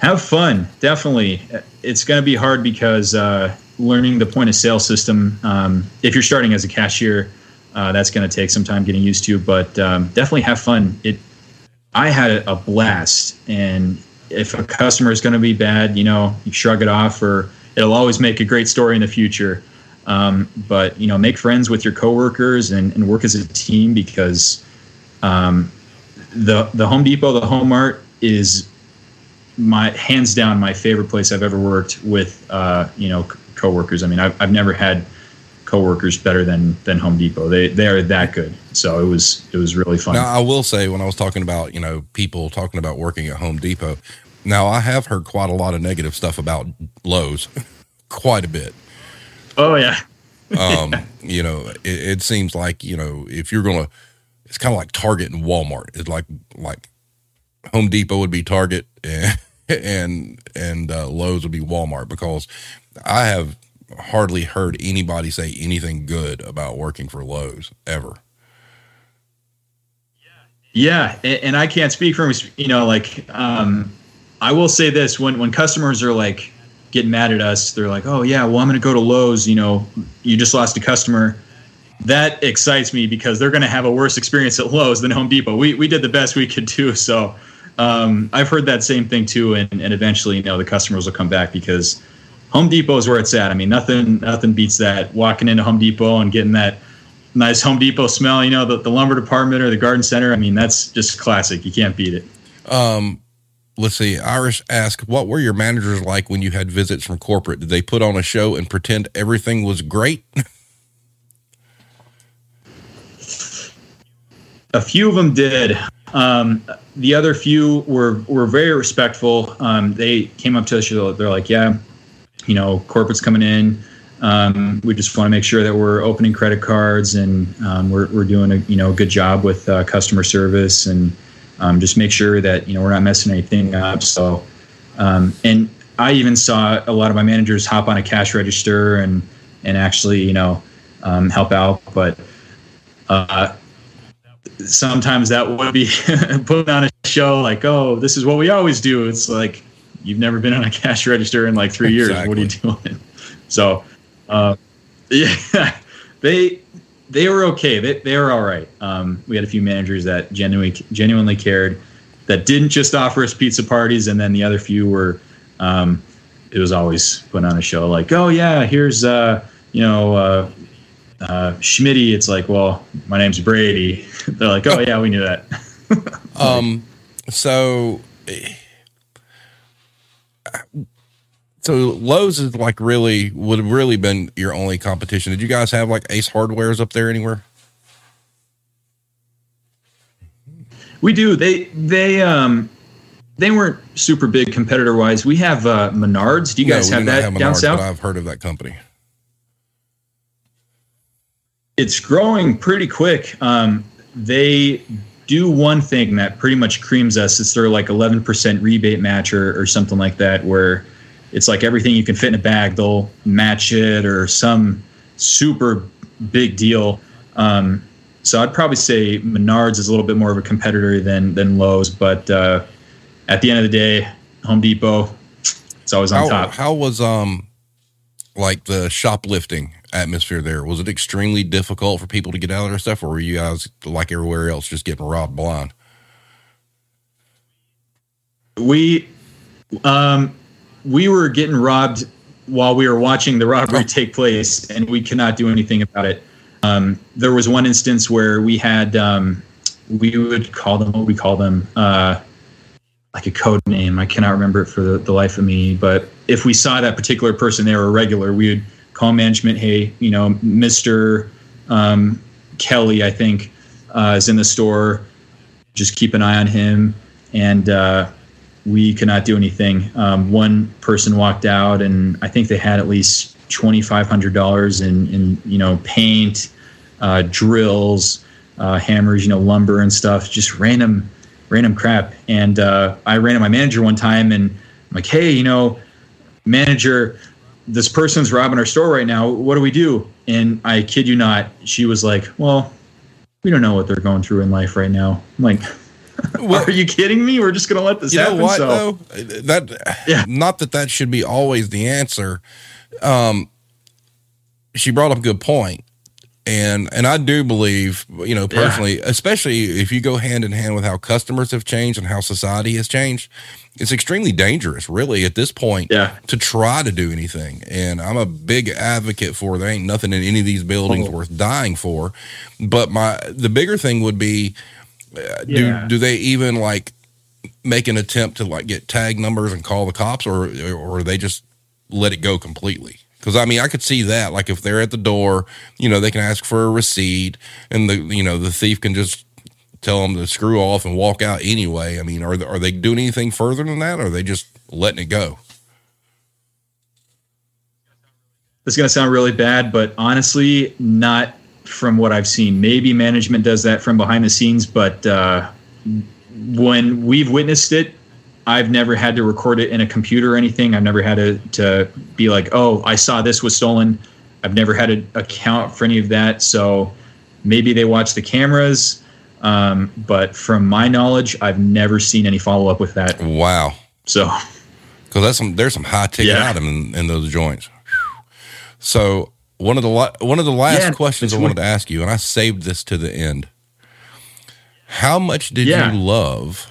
have fun definitely it's going to be hard because uh, learning the point of sale system um, if you're starting as a cashier uh, that's going to take some time getting used to but um, definitely have fun it i had a blast and if a customer is going to be bad you know you shrug it off or it'll always make a great story in the future um, but you know make friends with your coworkers and, and work as a team because um, the the home depot the home mart is my hands down my favorite place I've ever worked with uh, you know coworkers. I mean, I've, I've never had coworkers better than than Home Depot. They they are that good. So it was it was really fun. Now, I will say, when I was talking about, you know, people talking about working at Home Depot, now I have heard quite a lot of negative stuff about Lowe's, quite a bit. oh yeah, Um, you know, it, it seems like, you know, if you're going to, it's kind of like Target and Walmart. It's like, like Home Depot would be Target and, and, and uh, Lowe's would be Walmart because I have hardly heard anybody say anything good about working for Lowe's ever. yeah, and, I can't speak from you know like um, I will say this when when customers are like getting mad at us, they're like, oh yeah, well I'm going to go to Lowe's. You know, you just lost a customer. That excites me because they're going to have a worse experience at Lowe's than Home Depot. We we did the best we could do, so. Um, I've heard that same thing too, and, and eventually, you know, the customers will come back because Home Depot is where it's at. I mean, nothing nothing beats that walking into Home Depot and getting that nice Home Depot smell. You know, the, the lumber department or the garden center. I mean, that's just classic. You can't beat it. Um, let's see. Irish asked, "What were your managers like when you had visits from corporate? Did they put on a show and pretend everything was great?" A few of them did. Um, the other few were were very respectful. Um, they came up to us. They're like, "Yeah, you know, corporate's coming in. Um, we just want to make sure that we're opening credit cards and um, we're, we're doing a you know good job with uh, customer service and um, just make sure that you know we're not messing anything up." So, um, and I even saw a lot of my managers hop on a cash register and and actually you know um, help out, but. Uh, sometimes that would be putting on a show like, oh, this is what we always do. It's like you've never been on a cash register in like three years. What are you doing? So, uh, yeah, they they were okay. They they were all right. Um, we had a few managers that genuinely genuinely cared, that didn't just offer us pizza parties, and then the other few were, um, it was always putting on a show like, oh yeah, here's uh, you know. Uh, uh, Schmitty, it's like, well, my name's Brady. They're like, oh yeah, we knew that. um, so, so Lowe's is like really would have really been your only competition. Did you guys have like Ace Hardwares up there anywhere? We do. They they um they weren't super big competitor wise. We have uh, Menards. Do you guys No, have we do not that have down Menards, south? I've heard of that company. it's growing pretty quick. Um, they do one thing that pretty much creams us. It's their like 11% rebate match or, or something like that, where it's like everything you can fit in a bag, they'll match it or some super big deal. Um, so I'd probably say Menards is a little bit more of a competitor than than Lowe's, but uh, at the end of the day, Home Depot, it's always on How, top. how was um like the shoplifting atmosphere there? Was it extremely difficult for people to get out of their stuff, or were you guys like everywhere else just getting robbed blind? We, um, we were getting robbed while we were watching the robbery take place, and we cannot do anything about it. Um, there was one instance where we had, um, we would call them, what we call them, uh, like a code name. I cannot remember it for the, the life of me. But if we saw that particular person, they were a regular, we would call management, hey, you know, Mr. Um, Kelly, I think, uh, is in the store. Just keep an eye on him. And uh, we could not do anything. Um, one person walked out, and I think they had at least twenty five hundred dollars in, in you know paint, uh, drills, uh, hammers, you know lumber and stuff, just random random crap. And uh, I ran to my manager one time, and I'm like, hey, you know, manager, this person's robbing our store right now. What do we do? And I kid you not, she was like, well, we don't know what they're going through in life right now. I'm like. Well, Are you kidding me? We're just going to let this you happen. Know what, so. though? That yeah. not that that should be always the answer. Um, she brought up a good point, and and I do believe, you know, personally, yeah. especially if you go hand in hand with how customers have changed and how society has changed, it's extremely dangerous, really, at this point, yeah. to try to do anything. And I'm a big advocate for there ain't nothing in any of these buildings oh. worth dying for. But my the bigger thing would be uh, do do they even like make an attempt to like get tag numbers and call the cops, or or they just let it go completely? Because I mean, I could see that. Like if they're at the door, you know, they can ask for a receipt, and the you know the thief can just tell them to screw off and walk out anyway. I mean, are they, are they doing anything further than that, or are they just letting it go? It's going to sound really bad, but honestly, not from what I've seen. Maybe management does that from behind the scenes, but uh, when we've witnessed it, I've never had to record it in a computer or anything. I've never had to, to be like, oh, I saw this was stolen. I've never had to account for any of that. So maybe they watch the cameras. Um, but from my knowledge, I've never seen any follow up with that. Wow. So, because that's some there's some high ticket yeah. item in, in those joints. So one of the one of the last yeah, questions I wanted to ask you, and I saved this to the end. How much did yeah. you love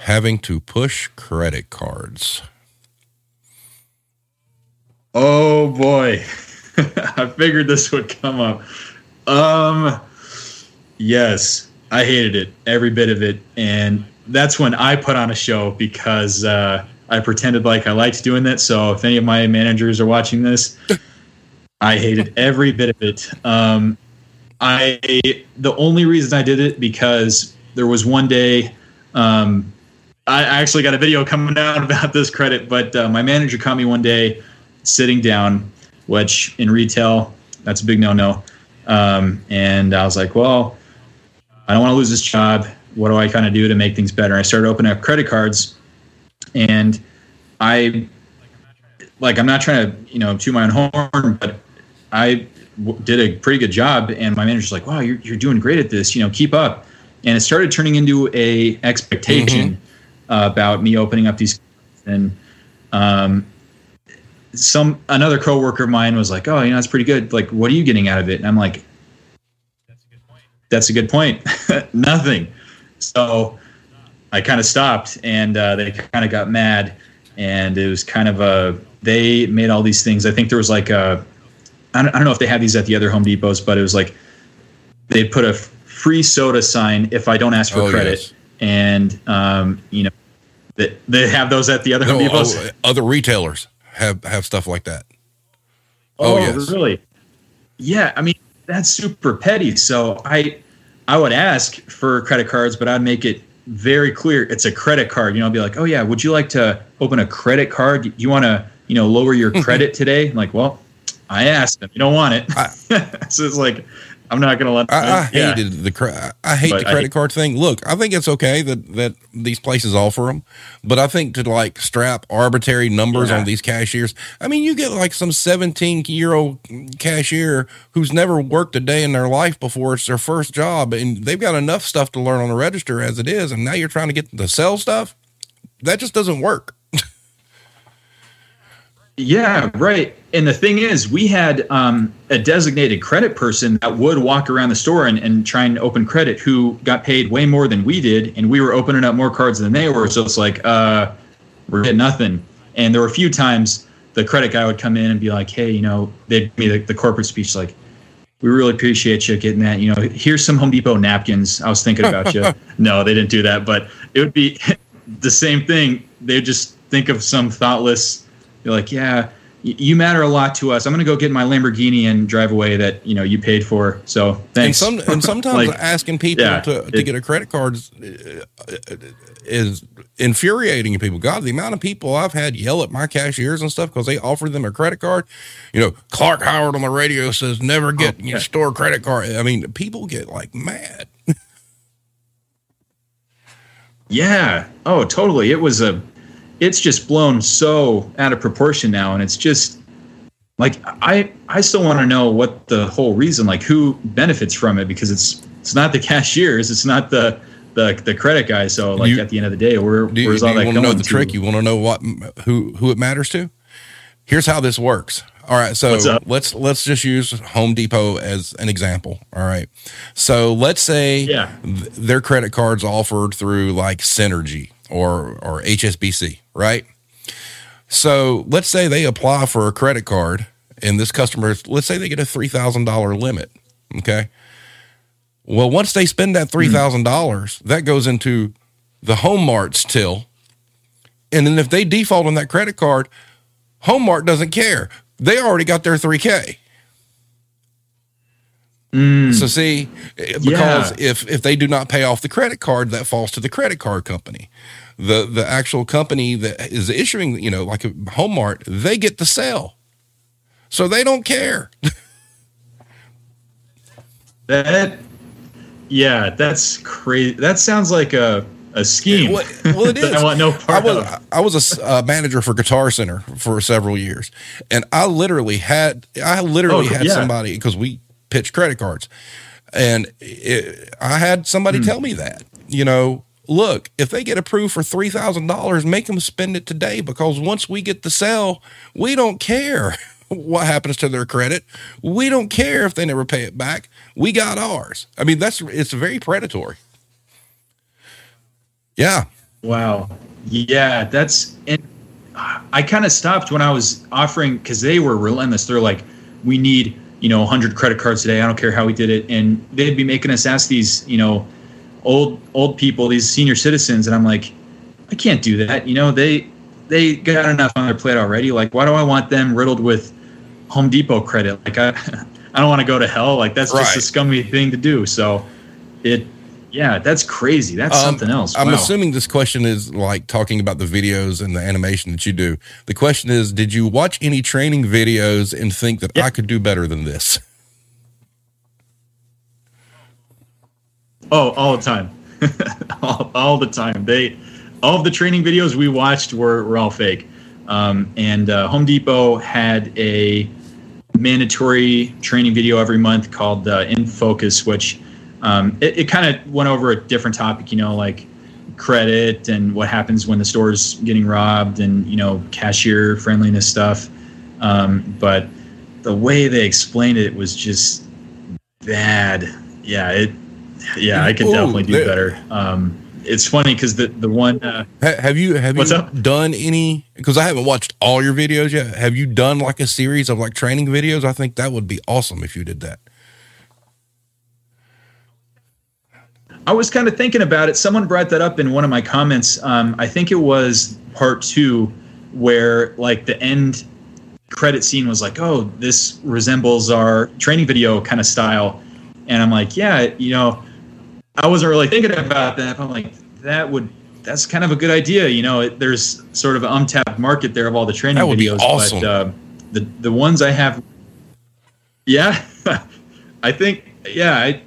having to push credit cards? Oh boy, I figured this would come up. Um, yes, I hated it, every bit of it, and that's when I put on a show because uh, I pretended like I liked doing that. So if any of my managers are watching this. I hated every bit of it. Um, I the only reason I did it because there was one day. Um, I actually got a video coming out about this credit, but uh, my manager caught me one day sitting down, which in retail that's a big no-no. Um, and I was like, well, I don't want to lose this job. What do I kind of do to make things better? I started opening up credit cards, and I like I'm not trying to you know to my own horn, but I w- did a pretty good job, and my manager's like, "Wow, you're you're doing great at this. You know, keep up." And it started turning into a expectation mm-hmm. Uh, about me opening up these, and um, some another coworker of mine was like, "Oh, you know, that's pretty good. Like, what are you getting out of it?" And I'm like, "That's a good point. That's a good point. Nothing." So I kind of stopped, and uh, they kind of got mad, and it was kind of a they made all these things. I think there was like a I don't, I don't know if they had these at the other Home Depots, but it was like they put a free soda sign if I don't ask for oh, credit, yes. and um, you know they, they have those at the other no, Home Depots. Oh, other retailers have have stuff like that. Oh, oh yes. really? Yeah, I mean that's super petty. So I I would ask for credit cards, but I'd make it very clear it's a credit card. You know, I'd be like, oh yeah, would you like to open a credit card? You want to you know lower your credit today? I'm like, well, I asked him. You don't want it. I, so it's like I'm not going to let. I, I hated yeah. the I hate but the credit card thing. Look, I think it's okay that that these places offer them, but I think to like strap arbitrary numbers yeah. on these cashiers. I mean, you get like some 17 year old cashier who's never worked a day in their life before. It's their first job, and they've got enough stuff to learn on the register as it is, and now you're trying to get to sell stuff. That just doesn't work. Yeah, right. And the thing is, we had um, a designated credit person that would walk around the store and, and try and open credit who got paid way more than we did. And we were opening up more cards than they were. So it's like, uh, we're getting nothing. And there were a few times the credit guy would come in and be like, hey, you know, they'd give me the, the corporate speech like, we really appreciate you getting that. You know, here's some Home Depot napkins. I was thinking about you. no, they didn't do that, but it would be the same thing. They'd just think of some thoughtless you're like, yeah, you matter a lot to us. I'm going to go get my Lamborghini and drive away that you know you paid for. So thanks. And, some, and sometimes like, asking people yeah, to, to it, get a credit card is, uh, uh, is infuriating to people. God, the amount of people I've had yell at my cashiers and stuff because they offered them a credit card. You know, Clark Howard on the radio says never oh, get oh, your store credit card. I mean, people get like mad. yeah. Oh, totally. It was a it's just blown so out of proportion now and it's just like i i still want to know what the whole reason like who benefits from it because it's it's not the cashiers it's not the the, the credit guy so like you, at the end of the day where, do where's do all you that want to know the to? trick? You want to know what who who it matters to? Here's how this works. All right so let's let's just use home depot as an example all right? So let's say yeah. th- their credit cards offered through like Synchrony or or hsbc right? So let's say they apply for a credit card and this customer, let's say they get a $3,000 limit. Okay. Well, once they spend that $3,000, mm-hmm. that goes into the Home Mart's till. And then if they default on that credit card, Home Mart doesn't care. They already got their 3K. Mm. So see, because yeah. if if they do not pay off the credit card, that falls to the credit card company the the actual company that is issuing, you know, like a Home Mart, they get the sell. So they don't care. that yeah, that's crazy. That sounds like a a scheme. Well, well it is. I want no part I was, of. I was a uh, manager for Guitar Center for several years, and I literally had I literally oh, had yeah. somebody because we pitch credit cards, and it, I had somebody hmm. tell me that you know look, if they get approved for $3,000, make them spend it today because once we get the sale, we don't care what happens to their credit. We don't care if they never pay it back. We got ours. I mean, that's it's very predatory. Yeah. Wow. Yeah, that's and I kind of stopped when I was offering because they were relentless. They're like, we need, you know, 100 credit cards today. I don't care how we did it. And they'd be making us ask these, you know, old old people, these senior citizens, and I'm like, I can't do that. You know, they they got enough on their plate already. Like, why do I want them riddled with Home Depot credit? Like, I I don't want to go to hell. Like, that's right. just a scummy thing to do. So, it yeah, that's crazy. That's um, something else. I'm assuming this question is like talking about the videos and the animation that you do. The question is, did you watch any training videos and think that I could do better than this? Oh, all the time, all, all, the time. They, all of the training videos we watched were, were all fake. Um, and uh, Home Depot had a mandatory training video every month called uh, In Focus, which um, it, it kind of went over a different topic, you know, like credit and what happens when the store's getting robbed and, you know, cashier friendliness stuff. Um, but the way they explained it was just bad. Yeah, it yeah, I could Ooh, definitely do better. Um, it's funny because the the one uh, have you have you up? done any? Because I haven't watched all your videos yet. Have you done like a series of like training videos? I think that would be awesome if you did that. I was kind of thinking about it. Someone brought that up in one of my comments. Um, I think it was part two, where like the end credit scene was like, "Oh, this resembles our training video kind of style," and I'm like, "Yeah, you know." I wasn't really thinking about that. I'm like, that would that's kind of a good idea. You know, it, there's sort of an untapped market there of all the training that would videos. Be awesome. But uh, the the ones I have, yeah, I think yeah, I,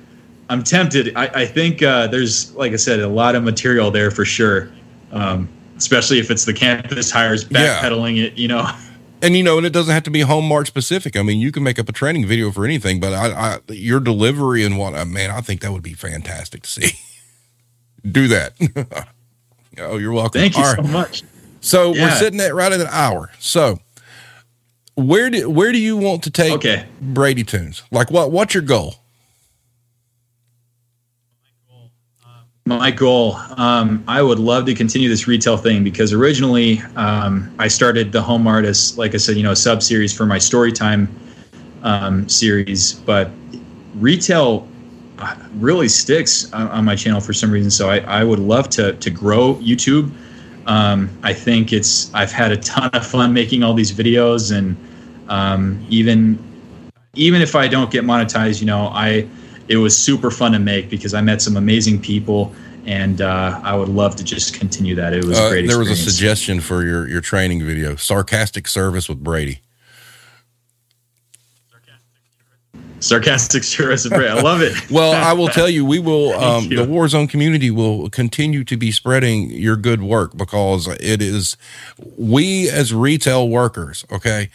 I'm tempted. I, I think uh, there's like I said, a lot of material there for sure. Um, especially if it's the campus hires backpedaling yeah. it. You know. and you know, and it doesn't have to be Home Mart specific. I mean, you can make up a training video for anything, but I, I your delivery and what, uh, man, I think that would be fantastic to see. Do that. oh, you're welcome. Thank you All so right. much. So yeah. we're sitting at right at an hour. So where do where do you want to take Okay. Bradytoons? Like what what's your goal? My goal, um, I would love to continue this retail thing because originally um, I started the Home Mart as, like I said, you know, a sub series for my Storytime um, series, but retail really sticks on, on my channel for some reason. So I, I would love to to grow YouTube. Um, I think it's I've had a ton of fun making all these videos, and um, even even if I don't get monetized, you know, I it was super fun to make because I met some amazing people, and uh, I would love to just continue that. It was Uh, great. there was a suggestion for your your training video, sarcastic service with Brady. sarcastic tourist. I love it. Well, I will tell you, we will. Um, you. the Warzone community will continue to be spreading your good work because it is. We as retail workers, okay,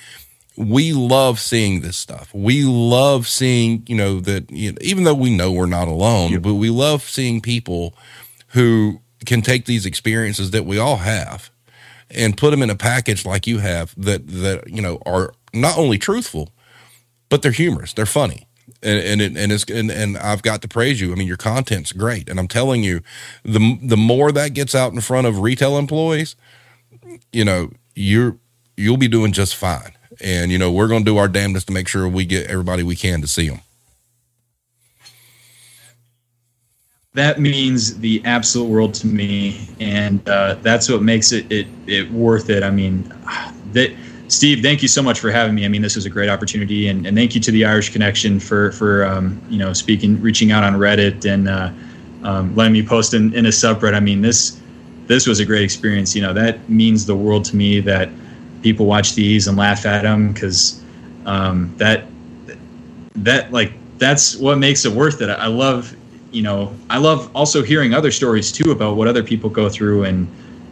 we love seeing this stuff. We love seeing, you know, that you know, even though we know we're not alone, but we love seeing people who can take these experiences that we all have and put them in a package like you have that that you know are not only truthful but they're humorous. They're funny. And and it, and it's and, and I've got to praise you. I mean, your content's great, and I'm telling you, the the more that gets out in front of retail employees, you know, you're you'll be doing just fine. And you know, we're going to do our damnedest to make sure we get everybody we can to see them. that means the absolute world to me, and uh, that's what makes it, it it worth it. I mean, that Steve, thank you so much for having me. I mean, this was a great opportunity, and, and thank you to the Irish Connection for for um, you know speaking, reaching out on Reddit, and uh, um, letting me post in, in a subreddit. I mean, this this was a great experience. You know, that means the world to me that people watch these and laugh at them because um, that that like that's what makes it worth it. I love you know I love also hearing other stories too about what other people go through and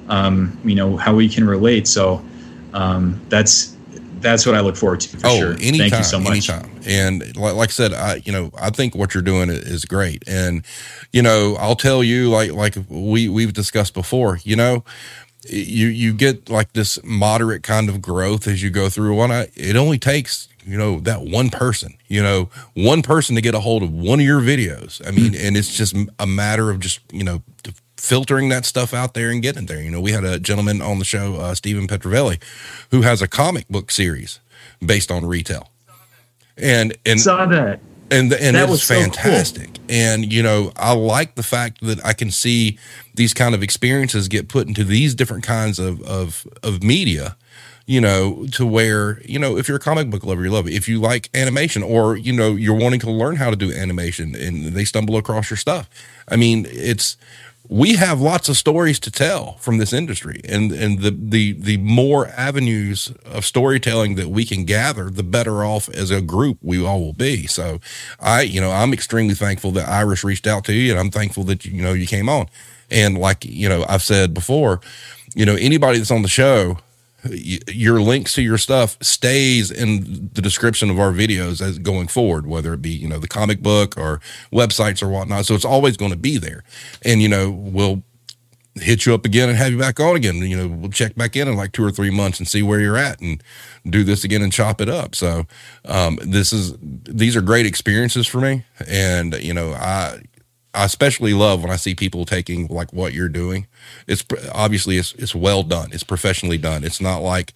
um, you know how we can relate. So um, that's that's what I look forward to for oh, sure. anytime, Thank you so much. anytime. And like, like I said, I you know I think what you're doing is great. And you know I'll tell you like like we we've discussed before. You know you you get like this moderate kind of growth as you go through one. It only takes you know that one person, you know, one person to get a hold of one of your videos. I mean, and it's just a matter of just you know filtering that stuff out there and getting there. You know, we had a gentleman on the show, uh, Stephen Petrovelli, who has a comic book series based on retail, and and Saw that. and and That it was so cool. And you know, I like the fact that I can see these kind of experiences get put into these different kinds of of of media. You know, to where you know, if you're a comic book lover, you love it. If you like animation, or you know, you're wanting to learn how to do animation, and they stumble across your stuff. I mean, it's we have lots of stories to tell from this industry. And and the the the more avenues of storytelling that we can gather the better off as a group we all will be. So i you know i'm extremely thankful that Irish reached out to you and i'm thankful that you know you came on. And like you know i've said before you know anybody that's on the show your links to your stuff stays in the description of our videos as going forward, whether it be, you know, the comic book or websites or whatnot. So it's always going to be there. And, you know, we'll hit you up again and have you back on again. You know, we'll check back in in like two or three months and see where you're at and do this again and chop it up. So, um, this is, these are great experiences for me. And, you know, I, I especially love when I see people taking like what you're doing. It's obviously it's it's well done. It's professionally done. It's not like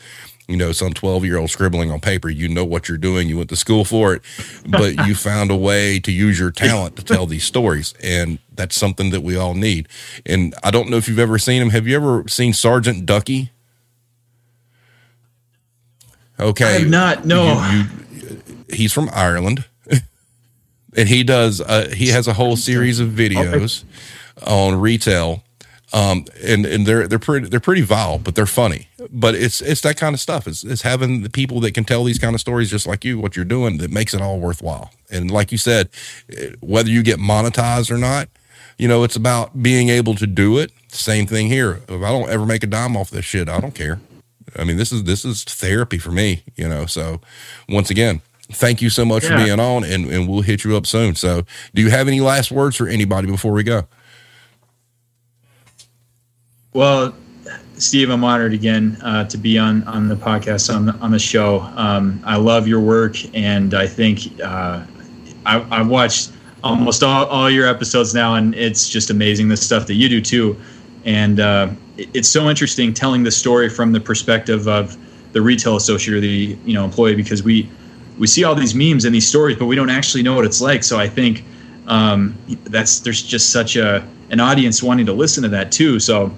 you know some 12 year old scribbling on paper. You know what you're doing. You went to school for it, but you found a way to use your talent to tell these stories, and that's something that we all need. And I don't know if you've ever seen him. Have you ever seen Sergeant Ducky? Okay, I have not. No. you- you- he's from Ireland, and he does. Uh, he has a whole series of videos on retail, um, and and they're they're pretty they're pretty vile, but they're funny. But it's it's that kind of stuff. It's it's having the people that can tell these kind of stories just like you, what you're doing, that makes it all worthwhile. And like you said, eh, whether you get monetized or not, you know, it's about being able to do it. Same thing here. If I don't ever make a dime off this shit, I don't care. I mean, this is this is therapy for me, you know. So, once again, thank you so much for being on, and and we'll hit you up soon. So, do you have any last words for anybody before we go? Well, Steve, I'm honored again uh, to be on on the podcast on the, on the show. Um, I love your work, and I think uh, I, I've watched almost all, all your episodes now, and it's just amazing the stuff that you do too. And uh, it, it's so interesting telling the story from the perspective of the retail associate or the you know employee because we we see all these memes and these stories, but we don't actually know what it's like. So I think um, that's there's just such a an audience wanting to listen to that too. So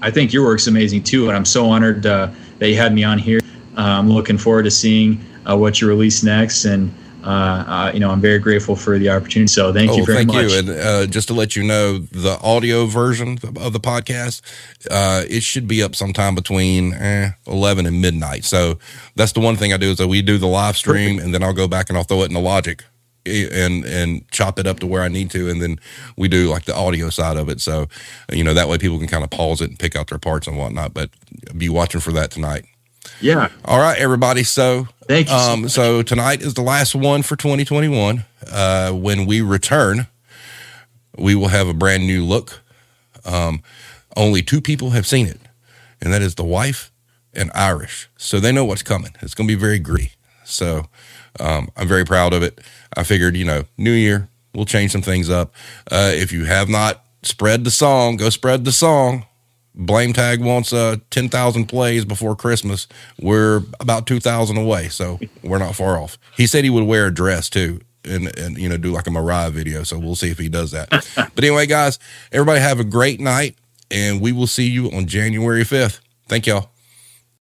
I think your work's amazing too, and I'm so honored uh, that you had me on here. Uh, I'm looking forward to seeing uh, what you release next, and uh, uh, you know I'm very grateful for the opportunity. So thank oh, you very thank much. you. And uh, just to let you know, the audio version of the podcast, it should be up sometime between eh, 11 and midnight. So that's the one thing I do is that we do the live stream, Perfect. and then I'll go back and I'll throw it in the Logic and and chop it up to where I need to, and then we do like the audio side of it. So, you know, that way people can kind of pause it and pick out their parts and whatnot. But be watching for that tonight. Yeah. All right, everybody. So, thank you. Um, so, so tonight is the last one for 2021. Uh, when we return, we will have a brand new look. Um, only two people have seen it, and that is the wife and Irish. So they know what's coming. It's going to be very gritty. So um, I'm very proud of it. I figured, you know, new year, we'll change some things up. Uh, if you have not spread the song, go spread the song. Blame Tag wants uh, 10,000 plays before Christmas. We're about 2,000 away, so we're not far off. He said he would wear a dress too and, and you know, do like a Mariah video. So we'll see if he does that. but anyway, guys, everybody have a great night, and we will see you on January 5th. Thank y'all.